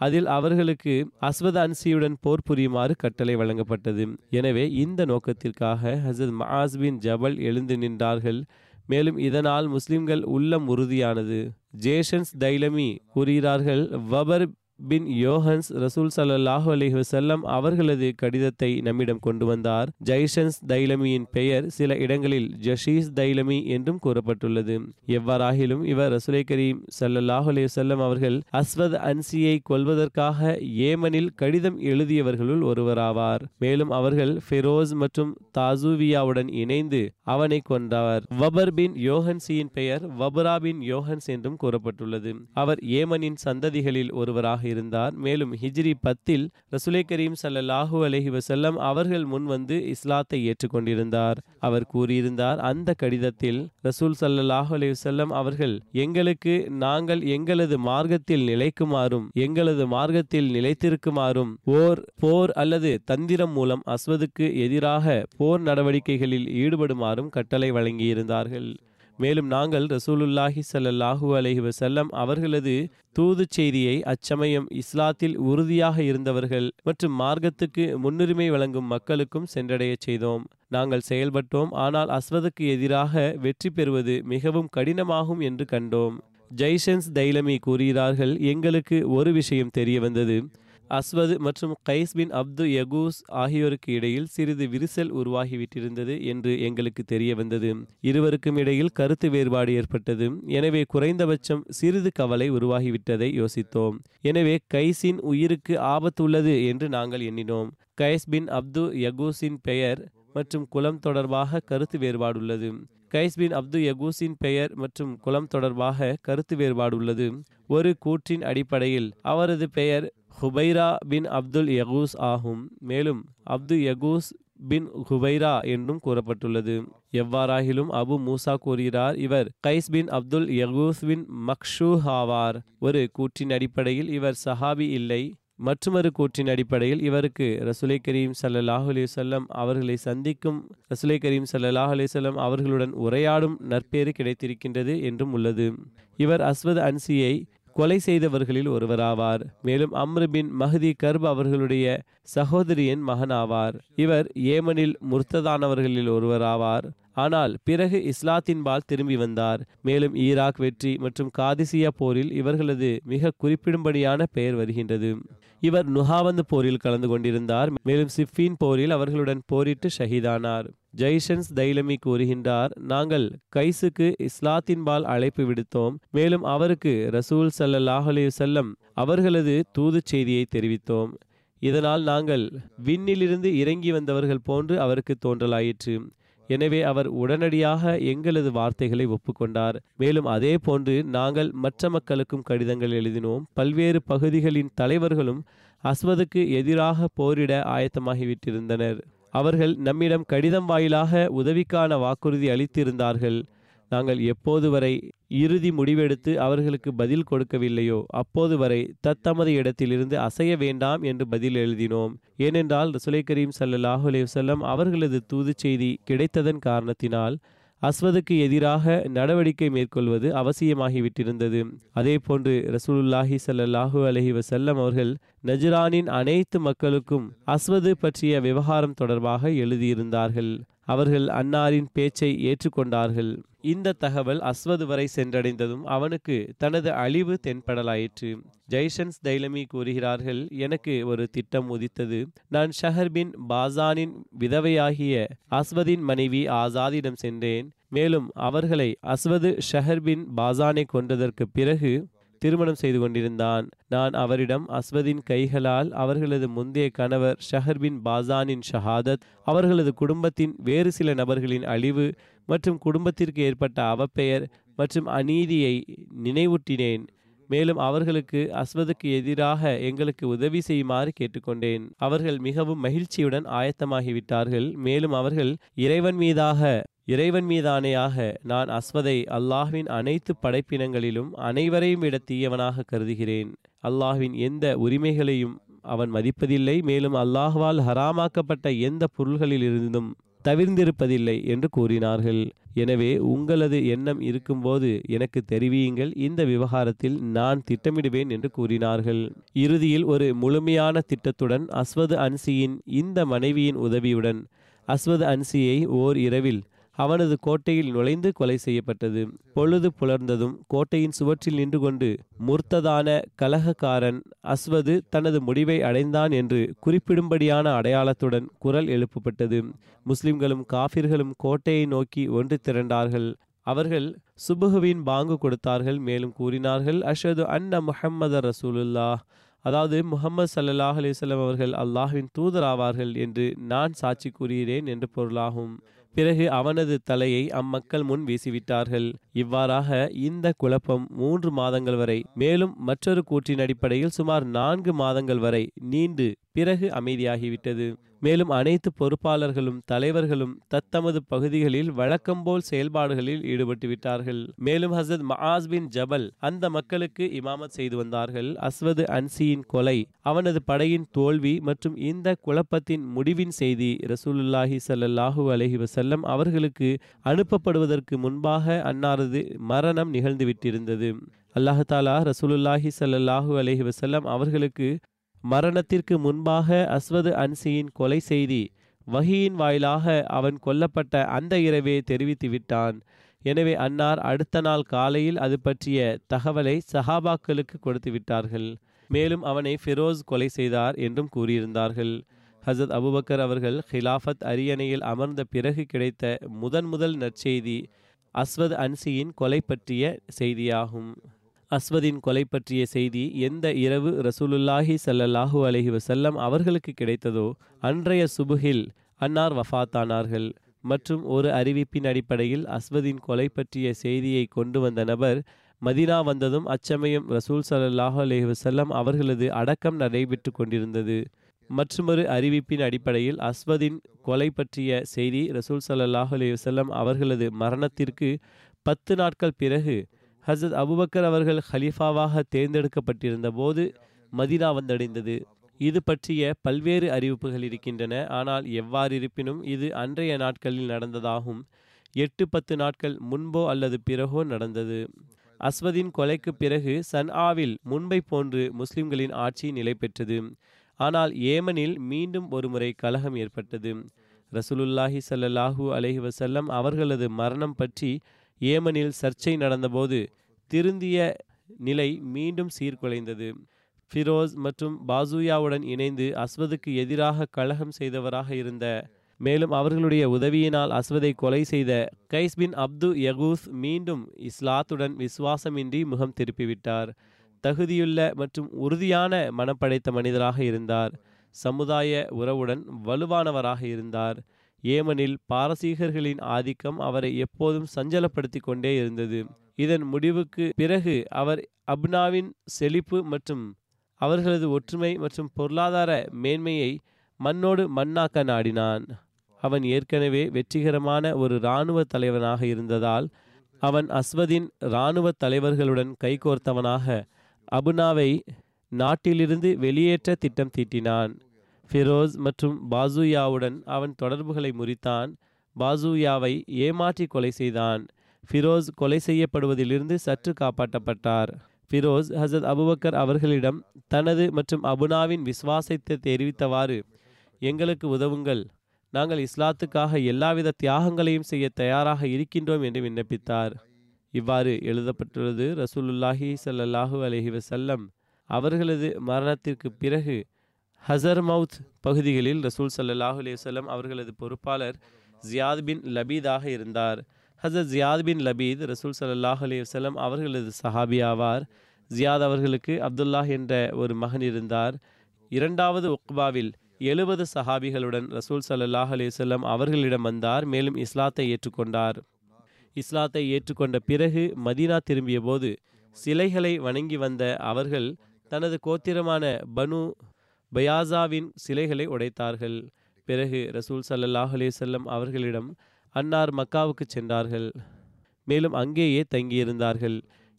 அதில் அவர்களுக்கு அஸ்வத் அன்சியுடன் போர் புரியுமாறு கட்டளை வழங்கப்பட்டது. எனவே இந்த நோக்கத்திற்காக ஹசரத் மஹாஸ் பின் ஜபல் எழுந்து நின்றார்கள். மேலும் இதனால் முஸ்லிம்கள் உள்ளம் உறுதியானது. ஜேஷன்ஸ் தைலமி கூறுகிறார்கள் வபர் பின் யோஹன்ஸ் ரசூல் சல்லாஹு அலைஹி செல்லம் அவர்களது கடிதத்தை நம்மிடம் கொண்டு வந்தார். ஜைஷன்ஸ் தைலமியின் பெயர் சில இடங்களில் ஜஷீஸ் தைலமி என்றும் கூறப்பட்டுள்ளது. எவ்வாறாகிலும் இவர் ரசூலை கரீம் சல்லாஹு அலி வஸல்லம் அவர்கள் அஸ்வத் அன்சியை கொல்வதற்காக ஏமனில் கடிதம் எழுதியவர்களுள் ஒருவராவார். மேலும் அவர்கள் ஃபெரோஸ் மற்றும் தாசூவியாவுடன் இணைந்து அவனை கொண்டார் வபர் பின் யோஹன்சியின் பெயர் வபுரா பின் யோஹன்ஸ் என்றும் கூறப்பட்டுள்ளது. அவர் ஏமனின் சந்ததிகளில் ஒருவராக இருந்தார் மேலும் ஹிஜ்ரி பத்தில் ரசுலை கரீம் சல்லல்லாஹூ அலஹி வசல்லம் அவர்கள் முன் வந்து இஸ்லாத்தை ஏற்றுக்கொண்டிருந்தார். அவர் கூறியிருந்தார் அந்த கடிதத்தில் ரசூல் சல்லாஹூ அலி வசல்லம் அவர்கள் எங்களுக்கு நாங்கள் எங்களது மார்க்கத்தில் நிலைக்குமாறும் எங்களது மார்க்கத்தில் நிலைத்திருக்குமாறும் ஓர் போர் அல்லது தந்திரம் மூலம் அஸ்வதுக்கு எதிராக போர் நடவடிக்கைகளில் ஈடுபடுமாறும் கட்டளை வழங்கியிருந்தார்கள். மேலும் நாங்கள் ரசூலுல்லாஹி சல்லாஹூ அலஹி வசல்லம் அவர்களது தூது செய்தியை அச்சமயம் இஸ்லாத்தில் உறுதியாக இருந்தவர்கள் மற்றும் மார்க்கத்துக்கு முன்னுரிமை வழங்கும் மக்களுக்கும் சென்றடையச் செய்தோம். நாங்கள் செயல்பட்டோம் ஆனால் அஸ்வதுக்கு எதிராக வெற்றி பெறுவது மிகவும் கடினமாகும் என்று கண்டோம். ஜெய்சன்ஸ் தைலமி கூறுகிறார்கள் எங்களுக்கு ஒரு விஷயம் தெரிய வந்தது. அஸ்வது மற்றும் கைஸ் பின் அப்து யகூஸ் ஆகியோருக்கு இடையில் சிறிது விரிசல் உருவாகிவிட்டிருந்தது என்று எங்களுக்கு தெரிய வந்தது இருவருக்கும் இடையில் கருத்து வேறுபாடு ஏற்பட்டது. எனவே குறைந்தபட்சம் சிறிது கவலை உருவாகிவிட்டதை யோசித்தோம். எனவே கைஸின் உயிருக்கு ஆபத்து உள்ளது என்று நாங்கள் எண்ணினோம். கைஸ் பின் அப்து யகூஸின் பெயர் மற்றும் குலம் தொடர்பாக கருத்து வேறுபாடுள்ளது. கைஸ் பின் அப்து யகூஸின் பெயர் மற்றும் குலம் தொடர்பாக கருத்து வேறுபாடு உள்ளது ஒரு கூற்றின் அடிப்படையில் அவரது பெயர் ஹுபைரா பின் அப்துல் யகூஸ் ஆகும். மேலும் அப்து யகூஸ் பின் ஹுபைரா என்றும் கூறப்பட்டுள்ளது. எவ்வாறாகிலும் அபு மூசா கூறுகிறார் இவர் கைஸ் பின் அப்துல் யகூஸ் பின் மக்ஷூ ஆவார். ஒரு கூற்றின் அடிப்படையில் இவர் சஹாபி இல்லை. மற்றொரு கூற்றின் அடிப்படையில் இவருக்கு ரசுலை கரீம் சல்லாஹ் அலிசல்லம் அவர்களை சந்திக்கும் ரசுலை கரீம் சல்லாஹ் அலிசல்லம் அவர்களுடன் உரையாடும் நற்பேறு கிடைத்திருக்கின்றது என்றும் உள்ளது. இவர் அஸ்வத் அன்சியை கொலை செய்தவர்களில் ஒருவராவார். மேலும் அம்ருபின் மஹதி கர்ப் அவர்களுடைய சகோதரியின் மகனாவார். இவர் ஏமனில் முர்த்ததானவர்களில் ஒருவராவார். ஆனால் பிறகு இஸ்லாத்தின்பால் திரும்பி வந்தார். மேலும் ஈராக் வெற்றி மற்றும் காதிசியா போரில் இவர்களது மிக குறிப்பிடும்படியான பெயர் வருகின்றது. இவர் நுஹாவந்து போரில் கலந்து கொண்டிருந்தார். மேலும் சிஃபின் போரில் அவர்களுடன் போரிட்டு ஷஹீதானார். ஜெய்ஷன்ஸ் தைலமி கூறுகின்றார் நாங்கள் கைசுக்கு இஸ்லாத்தின்பால் அழைப்பு விடுத்தோம். மேலும் அவருக்கு ரசூல் சல்லாஹ் அலி செல்லம் அவர்களது தூது செய்தியை தெரிவித்தோம். இதனால் நாங்கள் விண்ணிலிருந்து இறங்கி வந்தவர்கள் போன்று அவருக்கு தோன்றலாயிற்று. எனவே அவர் உடனடியாக எங்களது வார்த்தைகளை ஒப்புக்கொண்டார். மேலும் அதே போன்று நாங்கள் மற்ற மக்களுக்கும் கடிதங்கள் எழுதினோம். பல்வேறு பகுதிகளின் தலைவர்களும் அஸ்வதுக்கு எதிராக போரிட ஆயத்தமாகிவிட்டிருந்தனர். அவர்கள் நம்மிடம் கடிதம் வாயிலாக உதவிக்கான வாக்குறுதி அளித்திருந்தார்கள். நாங்கள் எப்போது வரை இறுதி முடிவெடுத்து அவர்களுக்கு பதில் கொடுக்கவில்லையோ அப்போது வரை தத்தமது இடத்திலிருந்து அசைய வேண்டாம் என்று பதில் எழுதினோம். ஏனென்றால் ரசுலை கரீம் சல்லாஹூ அலைவசல்லம் அவர்களது தூது செய்தி கிடைத்ததன் காரணத்தினால் அஸ்வதுக்கு எதிராக நடவடிக்கை மேற்கொள்வது அவசியமாகிவிட்டிருந்தது. அதே போன்று ரசூலுல்லாஹி சல்லாஹூ அலஹி வசல்லம் அவர்கள் நஜ்ரானின் அனைத்து மக்களுக்கும் அஸ்வது பற்றிய விவகாரம் தொடர்பாக எழுதியிருந்தார்கள். அவர்கள் அன்னாரின் பேச்சை ஏற்றுக்கொண்டார்கள். இந்த தகவல் அஸ்வது வரை சென்றடைந்ததும் அவனுக்கு தனது அழிவு தென்படலாயிற்று. ஜெய்ஷன்ஸ் தைலமி கூறுகிறார்கள் எனக்கு ஒரு திட்டம் உதித்தது. நான் ஷஹர் பின் பாசானின் விதவையாகிய அஸ்வதின் மனைவி ஆசாதிடம் சென்றேன். மேலும் அவர்களை அஸ்வது ஷஹர் பின் பாசானை கொன்றதற்கு பிறகு திருமணம் செய்து கொண்டிருந்தான். நான் அவரிடம் அஸ்வதின் கைகளால் அவர்களது முந்தைய கணவர் ஷஹர் பின் பாசானின் ஷஹாதத் அவர்களது குடும்பத்தின் வேறு சில நபர்களின் அழிவு மற்றும் குடும்பத்திற்கு ஏற்பட்ட அவப்பெயர் மற்றும் அநீதியை நினைவூட்டினேன். மேலும் அவர்களுக்கு அஸ்வதுக்கு எதிராக எங்களுக்கு உதவி செய்யுமாறு கேட்டுக்கொண்டேன். அவர்கள் மிகவும் மகிழ்ச்சியுடன் ஆயத்தமாகிவிட்டார்கள். மேலும் அவர்கள் இறைவன் மீதாக இறைவன் மீதானையாக நான் அஸ்வதை அல்லாஹ்வின் அனைத்து படைப்பினங்களிலும் அனைவரையும் விட தீயவனாக கருதுகிறேன். அல்லாஹ்வின் எந்த உரிமைகளையும் அவன் மதிப்பதில்லை மேலும் அல்லாஹ்வால் ஹராமாக்கப்பட்ட எந்த பொருள்களிலிருந்தும் தவிர்ந்திருப்பதில்லை என்று கூறினார்கள். எனவே உங்களது எண்ணம் இருக்கும்போது எனக்கு தெரிவியுங்கள் இந்த விவகாரத்தில் நான் திட்டமிடுவேன் என்று கூறினார்கள். இறுதியில் ஒரு முழுமையான திட்டத்துடன் அஸ்வது அன்சியின் இந்த மனைவியின் உதவியுடன் அஸ்வது அன்சியை ஓர் இரவில் அவனது கோட்டையில் நுழைந்து கொலை செய்யப்பட்டது. பொழுது புலர்ந்ததும் கோட்டையின் சுவற்றில் நின்று கொண்டு முர்த்ததான கலகக்காரன் அஸ்வது தனது முடிவை அடைந்தான் என்று குறிப்பிடும்படியான அடையாளத்துடன் குரல் எழுப்பப்பட்டது. முஸ்லிம்களும் காஃபிர்களும் கோட்டையை நோக்கி ஒன்று திரண்டார்கள். அவர்கள் சுபுகுவின் பாங்கு கொடுத்தார்கள். மேலும் கூறினார்கள் அஷது அன்ன முஹம்மது ரசூலுல்லா அதாவது முகமது சல்லாஹ் அலிஸ்லாம் அவர்கள் அல்லாஹின் தூதராவார்கள் என்று நான் சாட்சி கூறுகிறேன் என்று பொருளாகும். பிறகு அவனது தலையை அம்மக்கள் முன் வீசிவிட்டார்கள். இவ்வாறாக இந்த குழப்பம் மூன்று மாதங்கள் வரை மேலும் மற்றொரு கூற்றின் அடிப்படையில் சுமார் நான்கு மாதங்கள் வரை நீண்டு பிறகு அமைதியாகிவிட்டது. மேலும் அனைத்து பொறுப்பாளர்களும் தலைவர்களும் தத்தமது பகுதிகளில் வழக்கம்போல் செயல்பாடுகளில் ஈடுபட்டு விட்டார்கள். மேலும் ஹசத் மஹாஸ் பின் ஜபல் அந்த மக்களுக்கு இமாமத் செய்து வந்தார்கள். அஸ்வது அன்சியின் கொலை அவனது படையின் தோல்வி மற்றும் இந்த குழப்பத்தின் முடிவின் செய்தி ரசூலுல்லாஹி சல்லாஹூ அலஹி வசல்லம் அவர்களுக்கு அனுப்பப்படுவதற்கு முன்பாக அன்னாரது மரணம் நிகழ்ந்துவிட்டிருந்தது. அல்லாஹ் தாலா ரசூலுல்லாஹி சல்லாஹூ அலஹி வசல்லம் அவர்களுக்கு மரணத்திற்கு முன்பாக அஸ்வது அன்சியின் கொலை செய்தி வகியின் வாயிலாக அவன் கொல்லப்பட்ட அந்த இரவே தெரிவித்து விட்டான். எனவே அன்னார் அடுத்த நாள் காலையில் அது பற்றிய தகவலை சஹாபாக்களுக்கு கொடுத்து விட்டார்கள். மேலும் அவனை ஃபிரோஸ் கொலை செய்தார் என்றும் கூறியிருந்தார்கள். ஹசத் அபுபக்கர் அவர்கள் ஹிலாஃபத் அரியணையில் அமர்ந்த பிறகு கிடைத்த முதன் முதல் நற்செய்தி அஸ்வத் அன்சியின் கொலை பற்றிய செய்தியாகும். அஸ்வதின் கொலை பற்றிய செய்தி எந்த இரவு ரசூலுல்லாஹி சல்லல்லாஹு அலஹி வசல்லம் அவர்களுக்கு கிடைத்ததோ அன்றைய சுபுகில் அன்னார் வஃபாத்தானார்கள் மற்றும் ஒரு அறிவிப்பின் அடிப்படையில் அஸ்வதின் கொலை பற்றிய செய்தியை கொண்டு வந்த நபர் மதினா வந்ததும் அச்சமயம் ரசூல் சல்லாஹு அலஹி வசல்லம் அவர்களது அடக்கம் நடைபெற்று கொண்டிருந்தது. மற்றொரு அறிவிப்பின் அடிப்படையில் அஸ்வதின் கொலை பற்றிய செய்தி ரசூல் சல்லாஹு அலி வல்லம் அவர்களது மரணத்திற்கு பத்து நாட்கள் பிறகு ஹசரத் அபுபக்கர் அவர்கள் ஹலீஃபாவாக தேர்ந்தெடுக்கப்பட்டிருந்த போது மதினா வந்தடைந்தது. இது பற்றிய பல்வேறு அறிவிப்புகள் இருக்கின்றன. ஆனால் எவ்வாறு இருப்பினும் இது அன்றைய நாட்களில் நடந்ததாகும். எட்டு பத்து நாட்கள் முன்போ அல்லது பிறகோ நடந்தது. அஸ்வதின் கொலைக்கு பிறகு சன்ஆவில் முன்பை போன்று முஸ்லிம்களின் ஆட்சி நிலை பெற்றது. ஆனால் ஏமனில் மீண்டும் ஒருமுறை கலகம் ஏற்பட்டது. ரசூலுல்லாஹி சல்லாஹூ அலஹி வசல்லம் அவர்களது மரணம் பற்றி ஏமனில் சர்ச்சை நடந்தபோது திருந்திய நிலை மீண்டும் சீர்குலைந்தது. ஃபிரோஸ் மற்றும் பாசூயாவுடன் இணைந்து அஸ்வதுக்கு எதிராக கலகம் செய்தவராக இருந்த மேலும் அவர்களுடைய உதவியினால் அஸ்வதை கொலை செய்த கைஸ் பின் அப்து யகூஸ் மீண்டும் இஸ்லாத்துடன் விசுவாசமின்றி முகம் திருப்பிவிட்டார். தகுதியுள்ள மற்றும் உறுதியான மனப்படைத்த மனிதராக இருந்தார். சமுதாய உறவுடன் வலுவானவராக இருந்தார். ஏமனில் பாரசீகர்களின் ஆதிக்கம் அவரை எப்போதும் சஞ்சலப்படுத்தி கொண்டே இருந்தது. இதன் முடிவுக்கு பிறகு அவர் அப்னாவின் செழிப்பு மற்றும் அவர்களது ஒற்றுமை மற்றும் பொருளாதார மேன்மையை மண்ணோடு மண்ணாக்க நாடினான். அவன் ஏற்கனவே வெற்றிகரமான ஒரு இராணுவ தலைவனாக இருந்ததால் அவன் அஸ்வதின் இராணுவ தலைவர்களுடன் கைகோர்த்தவனாக அபுனாவை நாட்டிலிருந்து வெளியேற்ற திட்டம் தீட்டினான். ஃபிரோஸ் மற்றும் பாசூயாவுடன் அவன் தொடர்புகளை முறித்தான். பாசூயாவை ஏமாற்றி கொலை செய்தான். ஃபிரோஸ் கொலை செய்யப்படுவதிலிருந்து சற்று காப்பாற்றப்பட்டார். ஃபிரோஸ் ஹசத் அபுபக்கர் அவர்களிடம் தனது மற்றும் அபுனாவின் விசுவாசத்தை தெரிவித்தவாறு எங்களுக்கு உதவுங்கள். நாங்கள் இஸ்லாத்துக்காக எல்லாவித தியாகங்களையும் செய்ய தயாராக இருக்கின்றோம் என்று விண்ணப்பித்தார். இவ்வாறு எழுதப்பட்டுள்ளது ரசூலுல்லாஹி சல்லாஹூ அலஹி வசல்லம் அவர்களது மரணத்திற்கு பிறகு ஹசர்மவுத் பகுதிகளில் ரசூல் சல்லாஹ் அலைஹி அவர்களது பொறுப்பாளர் ஜியாத் பின் லபீதாக இருந்தார். ஹசரத் ஜியாத் பின் லபீத் ரசூல் சல்லாஹ் அலைஹி அவர்களது சஹாபி ஆவார். ஜியாத் அவர்களுக்கு அப்துல்லாஹ் என்ற ஒரு மகன் இருந்தார். இரண்டாவது உக்பாவில் எழுபது சஹாபிகளுடன் ரசூல் சல்லாஹ் அலைஹி அவர்களிடம் வந்தார். மேலும் இஸ்லாத்தை ஏற்றுக்கொண்டார். இஸ்லாத்தை ஏற்றுக்கொண்ட பிறகு மதீனா திரும்பிய போது சிலைகளை வணங்கி வந்த அவர்கள் தனது கோத்திரமான பனு பயாசாவின் சிலைகளை உடைத்தார்கள். பிறகு ரசூல் சல்லாஹ் செல்லம் அவர்களிடம் அன்னார் மக்காவுக்கு சென்றார்கள். மேலும் அங்கேயே தங்கியிருந்தார்கள்.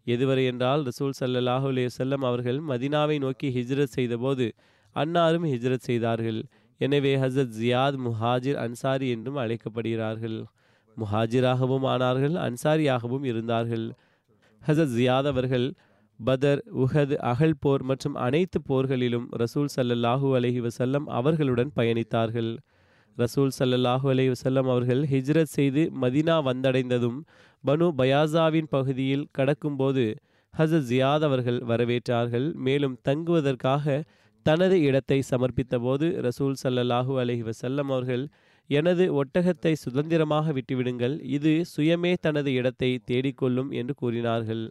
எதுவரை என்றால் ரசூல் ஸல்லல்லாஹு செல்லம் அவர்கள் மதினாவை நோக்கி ஹிஜ்ரத் செய்தபோது அன்னாரும் ஹிஜ்ரத் செய்தார்கள். எனவே ஹசரத் ஜியாத் முஹாஜிர் அன்சாரி என்றும் அழைக்கப்படுகிறார்கள். முஹாஜிராகவும் ஆனார்கள் அன்சாரியாகவும் இருந்தார்கள். ஹசரத் ஜியாத் அவர்கள் பதர் உஹத் அகல் போர் மற்றும் அனைத்து போர்களிலும் ரசூல் சல்லல்லாஹு அலஹி வசல்லம் அவர்களுடன் பயணித்தார்கள். ரசூல் சல்லல்லாஹு அலஹி வசல்லம் அவர்கள் ஹிஜ்ரத் செய்து மதினா வந்தடைந்ததும் பனு பயாசாவின் பகுதியில் கடக்கும்போது ஹசத் ஜியாத் அவர்கள் வரவேற்றார்கள். மேலும் தங்குவதற்காக தனது இடத்தை சமர்ப்பித்தபோது ரசூல் சல்லல்லாஹூ அலஹி வசல்லம் அவர்கள் எனது ஒட்டகத்தை சுதந்திரமாக விட்டுவிடுங்கள். இது சுயமே தனது இடத்தை தேடிக்கொள்ளும் என்று கூறினார்கள்.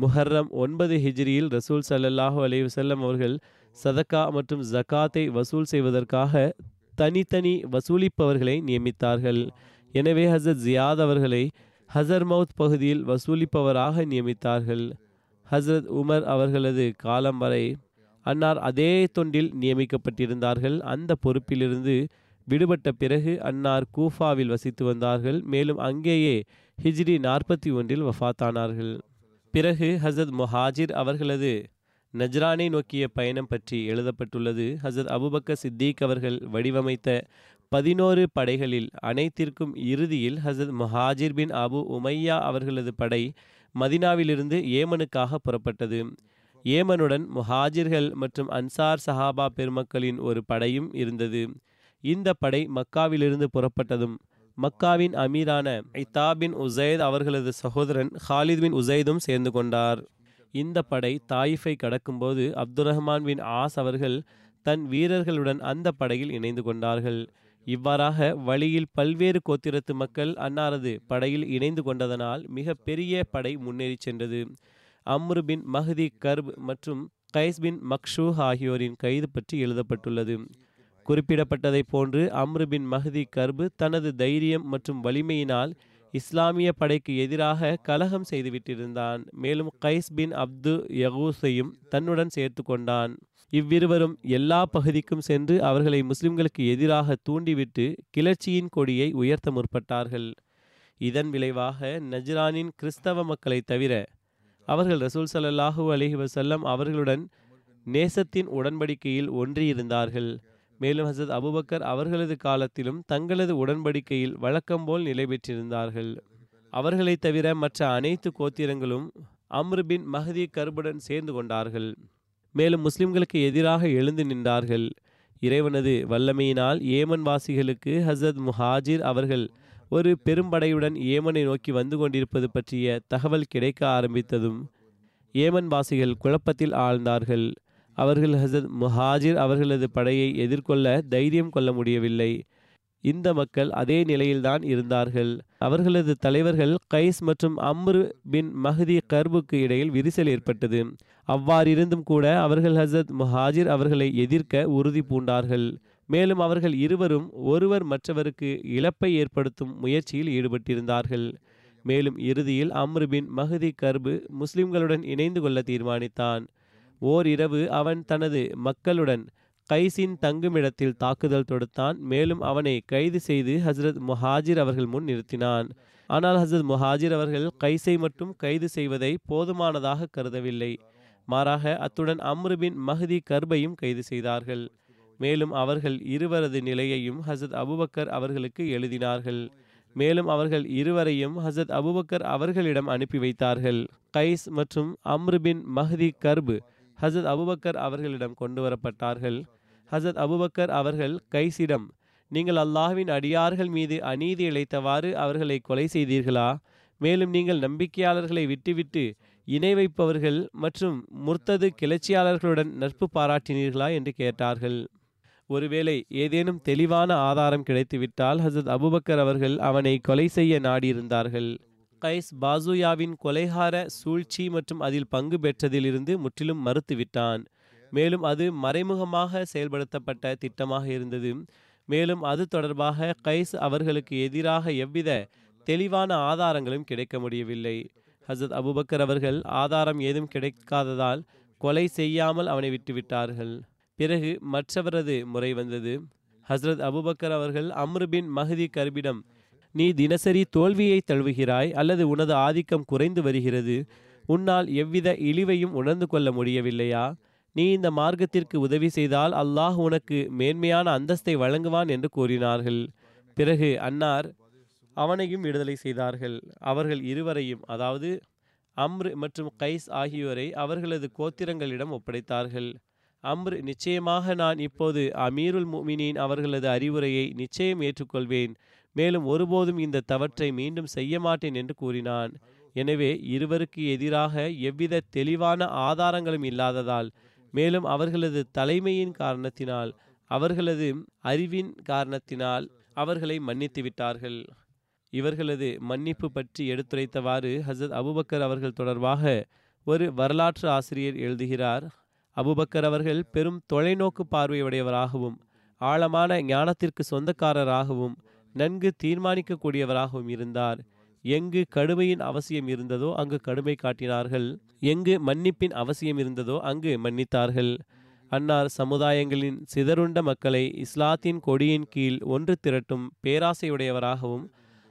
முஹர்ரம் ஒன்பது ஹிஜ்ரியில் ரசூல் சல்லல்லாஹு அலைஹி வஸல்லம் அவர்கள் சதக்கா மற்றும் ஜகாத்தை வசூல் செய்வதற்காக தனித்தனி வசூலிப்பவர்களை நியமித்தார்கள். எனவே ஹசரத் ஜியாத் அவர்களை ஹசர்மவுத் பகுதியில் வசூலிப்பவராக நியமித்தார்கள். ஹசரத் உமர் அவர்களது காலம் வரை அன்னார் அதே தொண்டில் நியமிக்கப்பட்டிருந்தார்கள். அந்த பொறுப்பிலிருந்து விடுபட்ட பிறகு அன்னார் கூஃபாவில் வசித்து வந்தார்கள். மேலும் அங்கேயே ஹிஜ்ரி நாற்பத்தி ஒன்றில் வஃபாத்தானார்கள் பிறகு ஹசரத் முஹாஜிர் அவர்களது நஜ்ரானை நோக்கிய பயணம் பற்றி எழுதப்பட்டுள்ளது. ஹசரத் அபுபக்க சித்திக் அவர்கள் வடிவமைத்த பதினோரு படைகளில் அனைத்திற்கும் இறுதியில் ஹசரத் முஹாஜிர் பின் அபு உமையா அவர்களது படை மதினாவிலிருந்து ஏமனுக்காக புறப்பட்டது. ஏமனுடன் முஹாஜிர்கள் மற்றும் அன்சார் சஹாபா பெருமக்களின் ஒரு படையும் இருந்தது. இந்த படை மக்காவிலிருந்து புறப்பட்டதும் மக்காவின் அமீரான இத்தாபின் உசைத் அவர்களது சகோதரன் ஹாலித் பின் உசைதும் சேர்ந்து கொண்டார். இந்த படை தாயிஃபை கடக்கும்போது அப்துல் ரஹ்மான் பின் ஆஸ் அவர்கள் தன் வீரர்களுடன் அந்த படையில் இணைந்து கொண்டார்கள். இவ்வாறாக வழியில் பல்வேறு கோத்திரத்து மக்கள் அன்னாரது படையில் இணைந்து கொண்டதனால் மிக பெரிய படை முன்னேறி சென்றது. அம்ரு பின் மஹதி கர்ப் மற்றும் கைஸ் பின் மக்ஷூ ஆகியோரின் கைது பற்றி எழுதப்பட்டுள்ளது. குறிப்பிடப்பட்டதைப் போன்று அம்ரு பின் மஹதி கர்பு தனது தைரியம் மற்றும் வலிமையினால் இஸ்லாமிய படைக்கு எதிராக கலகம் செய்துவிட்டிருந்தான். மேலும் கைஸ் பின் அப்து யகூஸையும் தன்னுடன் சேர்த்து கொண்டான். இவ்விருவரும் எல்லா பகுதிக்கும் சென்று அவர்களை முஸ்லிம்களுக்கு எதிராக தூண்டிவிட்டு கிளர்ச்சியின் கொடியை உயர்த்த முற்பட்டார்கள். இதன் விளைவாக நஜ்ரானின் கிறிஸ்தவ மக்களை தவிர அவர்கள் ரசூல் சல்லாஹூ அலைஹி வசல்லம் அவர்களுடன் நேசத்தின் உடன்படிக்கையில் ஒன்றியிருந்தார்கள். மேலும் ஹசரத் அபுபக்கர் அவர்களது காலத்திலும் தங்களது உடன்படிக்கையில் வழக்கம்போல் நிலை பெற்றிருந்தார்கள். அவர்களைத் தவிர மற்ற அனைத்து கோத்திரங்களும் அம்ருபின் மஹதி சேர்ந்து கொண்டார்கள். மேலும் முஸ்லிம்களுக்கு எதிராக எழுந்து நின்றார்கள். இறைவனது வல்லமையினால் ஏமன் வாசிகளுக்கு ஹசரத் முஹாஜிர் அவர்கள் ஒரு பெரும்படையுடன் ஏமனை நோக்கி வந்து கொண்டிருப்பது பற்றிய தகவல் கிடைக்க ஆரம்பித்ததும் ஏமன் வாசிகள் குழப்பத்தில் ஆழ்ந்தார்கள். அவர்கள் ஹசத் முஹாஜிர் அவர்களது படையை எதிர்கொள்ள தைரியம் கொள்ள முடியவில்லை. இந்த மக்கள் அதே நிலையில்தான் இருந்தார்கள். அவர்களது தலைவர்கள் கைஸ் மற்றும் அம்ரு பின் மஹதி கர்புக்கு இடையில் விரிசல் ஏற்பட்டது. அவ்வாறிருந்தும் கூட அவர்கள் ஹசரத் முஹாஜிர் அவர்களை எதிர்க்க உறுதி பூண்டார்கள். மேலும் அவர்கள் இருவரும் ஒருவர் மற்றவருக்கு இழப்பை ஏற்படுத்தும் முயற்சியில் ஈடுபட்டிருந்தார்கள். மேலும் இறுதியில் அம்ரு பின் மஹதி கர்பு முஸ்லிம்களுடன் இணைந்து கொள்ள தீர்மானித்தான். ஓர் இரவு அவன் தனது மக்களுடன் கைஸின் தங்குமிடத்தில் தாக்குதல் தொடுத்தான். மேலும் அவனை கைது செய்து ஹசரத் முஹாஜிர் அவர்கள் முன் நிறுத்தினான். ஆனால் ஹசரத் முஹாஜிர் அவர்கள் கைஸை மட்டும் கைது செய்வதை போதுமானதாக கருதவில்லை. மாறாக அத்துடன் அம்ருபின் மஹதி கர்பையும் கைது செய்தார்கள். மேலும் அவர்கள் இருவரது நிலையையும் ஹசத் அபுபக்கர் அவர்களுக்கு எழுதினார்கள். மேலும் அவர்கள் இருவரையும் ஹசத் அபுபக்கர் அவர்களிடம் அனுப்பி வைத்தார்கள். கைஸ் மற்றும் அம்ருபின் மஹதி கர்பு ஹசத் அபுபக்கர் அவர்களிடம் கொண்டு வரப்பட்டார்கள் ஹசத் அபுபக்கர் அவர்கள் கைசிடம் நீங்கள் அல்லாஹ்வின் அடியார்கள் மீது அநீதி இழைத்தவாறு அவர்களை கொலை செய்தீர்களா? மேலும் நீங்கள் நம்பிக்கையாளர்களை விட்டுவிட்டு இணை வைப்பவர்கள் மற்றும் முர்த்தது கிளர்ச்சியாளர்களுடன் நட்பு பாராட்டினீர்களா? என்று கேட்டார்கள். ஒருவேளை ஏதேனும் தெளிவான ஆதாரம் கிடைத்துவிட்டால் ஹசத் அபுபக்கர் அவர்கள் அவனை கொலை செய்ய நாடியிருந்தார்கள். கைஸ் பாசுயாவின் கொலைகார சூழ்ச்சி மற்றும் அதில் பங்கு பெற்றதிலிருந்து முற்றிலும் மறுத்துவிட்டான். மேலும் அது மறைமுகமாக செயல்படுத்தப்பட்ட திட்டமாக இருந்தது. மேலும் அது தொடர்பாக கைஸ் அவர்களுக்கு எதிராக எவ்வித தெளிவான ஆதாரங்களும் கிடைக்க முடியவில்லை. ஹசத் அபுபக்கர் அவர்கள் ஆதாரம் ஏதும் கிடைக்காததால் கொலை செய்யாமல் அவனை விட்டுவிட்டார்கள். பிறகு மற்றவரது முறை வந்தது. ஹஸ்ரத் அபுபக்கர் அவர்கள் அம்ருபின் மஹதி கர்பிடம் நீ தினசரி தோல்வியை தழுவுகிறாய் அல்லது உனது ஆதிக்கம் குறைந்து வருகிறது. உன்னால் எவ்வித இழிவையும் உணர்ந்து கொள்ள முடியவில்லையா? நீ இந்த மார்க்கத்திற்கு உதவி செய்தால் அல்லாஹ் உனக்கு மேன்மையான அந்தஸ்தை வழங்குவான் என்று கூறினார்கள். பிறகு அன்னார் அவனையும் விடுதலை செய்தார்கள். அவர்கள் இருவரையும் அதாவது அம்ரு மற்றும் கைஸ் ஆகியோரை அவர்களது கோத்திரங்களிடம் ஒப்படைத்தார்கள். அம்ரு நிச்சயமாக நான் இப்போது அமீருல் முமினின் அவர்களது அறிவுரையை நிச்சயம் ஏற்றுக்கொள்வேன். மேலும் ஒருபோதும் இந்த தவற்றை மீண்டும் செய்ய மாட்டேன் என்று கூறினான். எனவே இருவருக்கு எதிராக எவ்வித தெளிவான ஆதாரங்களும் இல்லாததால் மேலும் அவர்களது தலைமையின் காரணத்தினால் அவர்களது அறிவின் காரணத்தினால் அவர்களை மன்னித்து விட்டார்கள். இவர்களது மன்னிப்பு பற்றி எடுத்துரைத்தவாறு ஹசரத் அபுபக்கர் அவர்கள் தொடர்பாக ஒரு வரலாற்று ஆசிரியர் எழுதுகிறார். அபுபக்கர் அவர்கள் பெரும் தொலைநோக்கு பார்வையுடையவராகவும் ஆழமான ஞானத்திற்கு சொந்தக்காரராகவும் நன்கு தீர்மானிக்கக்கூடியவராகவும் இருந்தார். எங்கு கடுமையின் அவசியம் இருந்ததோ அங்கு கடுமை காட்டினார்கள். எங்கு மன்னிப்பின் அவசியம் இருந்ததோ அங்கு மன்னித்தார்கள். அன்னார் சமுதாயங்களின் சிதறுண்ட மக்களை இஸ்லாத்தின் கொடியின் கீழ் ஒன்று திரட்டும் பேராசையுடையவராகவும்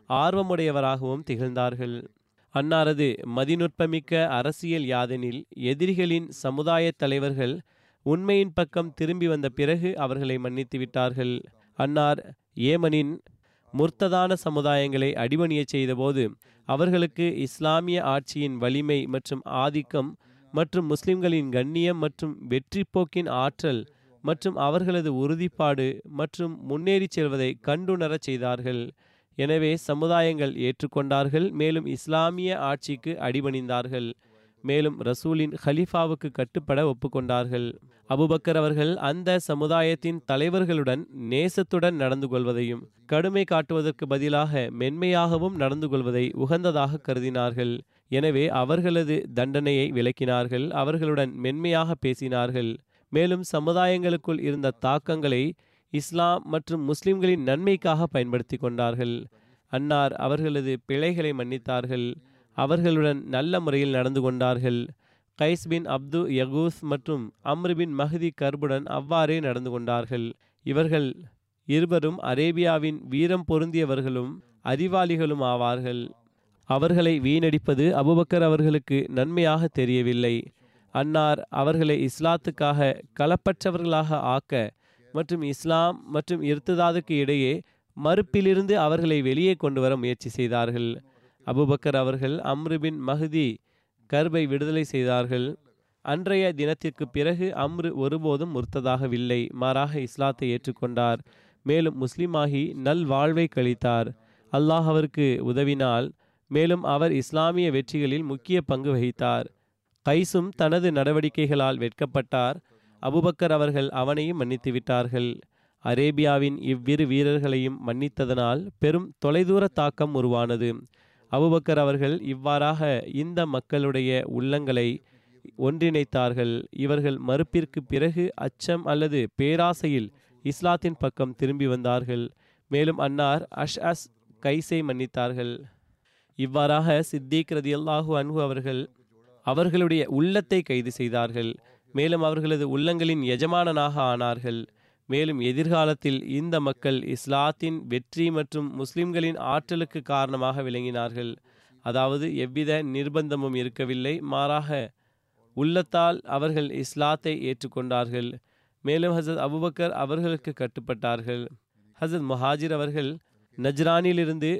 ஆர்வமுடையவராகவும் திகழ்ந்தார்கள். அன்னாரது மதிநுட்பமிக்க அரசியல் யாதெனில் எதிரிகளின் சமுதாய தலைவர்கள் உண்மையின் பக்கம் திரும்பி வந்த பிறகு அவர்களை மன்னித்து விட்டார்கள். அன்னார் ஏமனின் முர்த்ததான சமுதாயங்களை அடிபணியச் செய்தபோது அவர்களுக்கு இஸ்லாமிய ஆட்சியின் வலிமை மற்றும் ஆதிக்கம் மற்றும் முஸ்லிம்களின் கண்ணியம் மற்றும் வெற்றி போக்கின் ஆற்றல் மற்றும் அவர்களது உறுதிப்பாடு மற்றும் முன்னேறிச் செல்வதை கண்டுணரச் செய்தார்கள். எனவே சமுதாயங்கள் ஏற்றுக்கொண்டார்கள் மேலும் இஸ்லாமிய ஆட்சிக்கு அடிபணிந்தார்கள். மேலும் ரசூலின் ஹலீஃபாவுக்கு கட்டுப்பட ஒப்புக்கொண்டார்கள். அபுபக்கர் அவர்கள் அந்த சமுதாயத்தின் தலைவர்களுடன் நேசத்துடன் நடந்து கொள்வதையும் கடுமை காட்டுவதற்கு பதிலாக மென்மையாகவும் நடந்து கொள்வதை உகந்ததாக கருதினார்கள். எனவே அவர்களது தண்டனையை விலக்கினார்கள் அவர்களுடன் மென்மையாக பேசினார்கள். மேலும் சமுதாயங்களுக்குள் இருந்த தாக்கங்களை இஸ்லாம் மற்றும் முஸ்லிம்களின் நன்மைக்காக பயன்படுத்தி கொண்டார்கள். அன்னார் அவர்களது பிழைகளை மன்னித்தார்கள். அவர்களுடன் நல்ல முறையில் நடந்து கொண்டார்கள். கைஸ் பின் அப்து யகூஸ் மற்றும் அம்ரு பின் மஹதி கர்புடன் அவ்வாறே நடந்து கொண்டார்கள். இவர்கள் இருவரும் அரேபியாவின் வீரம் பொருந்தியவர்களும் அறிவாளிகளும் ஆவார்கள். அவர்களை வீணடிப்பது அபுபக்கர் அவர்களுக்கு நன்மையாக தெரியவில்லை. அன்னார் அவர்களை இஸ்லாத்துக்காக களப்பற்றவர்களாக ஆக்க மற்றும் இஸ்லாம் மற்றும் இருத்ததாதுக்கு இடையே மறுப்பிலிருந்து அவர்களை வெளியே கொண்டு வர முயற்சி செய்தார்கள். அபுபக்கர் அவர்கள் அம்ருபின் மஹதி கர்பை விடுதலை செய்தார்கள். அன்றைய தினத்திற்கு பிறகு அம்ரு ஒருபோதும் முர்த்ததாகவில்லை. மாறாக இஸ்லாத்தை ஏற்றுக்கொண்டார். மேலும் முஸ்லிமாகி நல் வாழ்வை கழித்தார். அல்லாஹ் அவருக்கு உதவினால் மேலும் அவர் இஸ்லாமிய வெற்றிகளில் முக்கிய பங்கு வகித்தார். கைசும் தனது நடவடிக்கைகளால் வெட்கப்பட்டார். அபுபக்கர் அவர்கள் அவனையும் மன்னித்து விட்டார்கள் அரேபியாவின் இவ்விரு வீரர்களையும் மன்னித்ததனால் பெரும் தொலைதூர தாக்கம் உருவானது. அபுபக்கர் அவர்கள் இவ்வாறாக இந்த மக்களுடைய உள்ளங்களை ஒன்றிணைத்தார்கள். இவர்கள் மறுப்பிற்கு பிறகு அச்சம் அல்லது பேராசையில் இஸ்லாத்தின் பக்கம் திரும்பி வந்தார்கள். மேலும் அன்னார் அஷ் அஸ் கைசை மன்னித்தார்கள். இவ்வாறாக சித்திக் ரதியல்லாஹு அன்பு அவர்கள் அவர்களுடைய உள்ளத்தை கைது செய்தார்கள். மேலும் அவர்களது உள்ளங்களின் எஜமானனாக ஆனார்கள். மேலும் எதிர்காலத்தில் இந்த மக்கள் இஸ்லாத்தின் வெற்றி மற்றும் முஸ்லிம்களின் ஆற்றலுக்கு காரணமாக விளங்கினார்கள். அதாவது எவ்வித நிர்பந்தமும் இருக்கவில்லை. மாறாக உள்ளத்தால் அவர்கள் இஸ்லாத்தை ஏற்றுக்கொண்டார்கள். மேலும் ஹசத் அபுபக்கர் அவர்களுக்கு கட்டுப்பட்டார்கள். ஹசத் முஹாஜிர் அவர்கள் நஜ்ரானிலிருந்து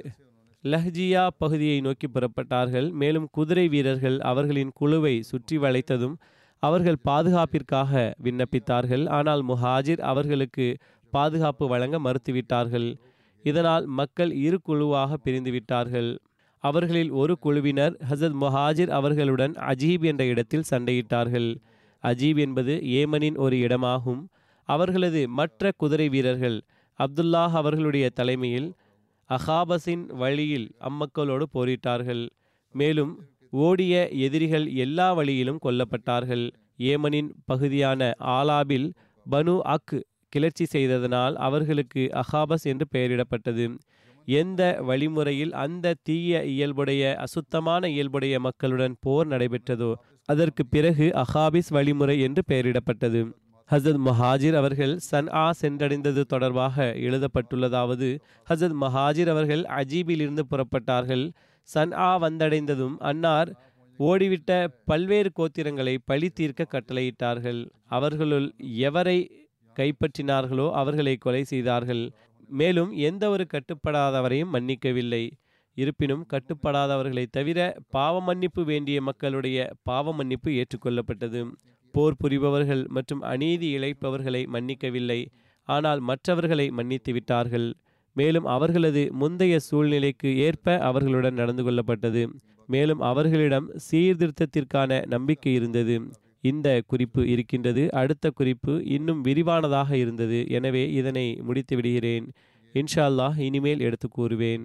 லஹ்ஜியா பகுதியை நோக்கி புறப்பட்டார்கள். மேலும் குதிரை வீரர்கள் அவர்களின் குழுவை சுற்றி வளைத்ததும் அவர்கள் பாதுகாப்பிற்காக விண்ணப்பித்தார்கள். ஆனால் முஹாஜிர் அவர்களுக்கு பாதுகாப்பு வழங்க மறுத்துவிட்டார்கள். இதனால் மக்கள் இரு குழுவாக பிரிந்துவிட்டார்கள். அவர்களில் ஒரு குழுவினர் ஹசத் முஹாஜிர் அவர்களுடன் அஜீப் என்ற இடத்தில் சண்டையிட்டார்கள். அஜீப் என்பது ஏமனின் ஒரு இடமாகும். அவர்களது மற்ற குதிரை வீரர்கள் அப்துல்லாஹ் அவர்களுடைய தலைமையில் அஹாபஸின் வழியில் அம்மக்களோடு போரிட்டார்கள். மேலும் ஓடிய எதிரிகள் எல்லா வழியிலும் கொல்லப்பட்டார்கள். ஏமனின் பகுதியான ஆலாபில் பனு அக் கிளர்ச்சி செய்ததனால் அவர்களுக்கு அஹாபஸ் என்று பெயரிடப்பட்டது. எந்த வழிமுறையில் அந்த தீய இயல்புடைய அசுத்தமான இயல்புடைய மக்களுடன் போர் நடைபெற்றதோ அதற்கு பிறகு அஹாபிஸ் வழிமுறை என்று பெயரிடப்பட்டது. ஹசத் மஹாஜிர் அவர்கள் சன் ஆ சென்றடைந்தது தொடர்பாக எழுதப்பட்டுள்ளதாவது ஹசத் மஹாஜிர் அவர்கள் அஜீபிலிருந்து புறப்பட்டார்கள். சன் ஆ வந்தடைந்ததும் அன்னார் ஓடிவிட்ட பல்வேறு கோத்திரங்களை பழி தீர்க்க கட்டளையிட்டார்கள். அவர்களுள் எவரை கைப்பற்றினார்களோ அவர்களை கொலை செய்தார்கள். மேலும் எந்த ஒரு கட்டுப்படாதவரையும் மன்னிக்கவில்லை. இருப்பினும் கட்டுப்படாதவர்களை தவிர பாவ மன்னிப்பு வேண்டிய மக்களுடைய பாவ மன்னிப்பு ஏற்றுக்கொள்ளப்பட்டது. போர் புரிபவர்கள் மற்றும் அநீதி இழைப்பவர்களை மன்னிக்கவில்லை. ஆனால் மற்றவர்களை மன்னித்து விட்டார்கள் மேலும் அவர்களது முந்தைய சூழ்நிலைக்கு ஏற்ப அவர்களுடன் நடந்து கொள்ளப்பட்டது. மேலும் அவர்களிடம் சீர்திருத்தத்திற்கான நம்பிக்கை இருந்தது. இந்த குறிப்பு இருக்கின்றது. அடுத்த குறிப்பு இன்னும் விரிவானதாக இருந்தது. எனவே இதனை முடித்து விடுகிறேன் இன்ஷா இனிமேல் எடுத்து கூறுவேன்.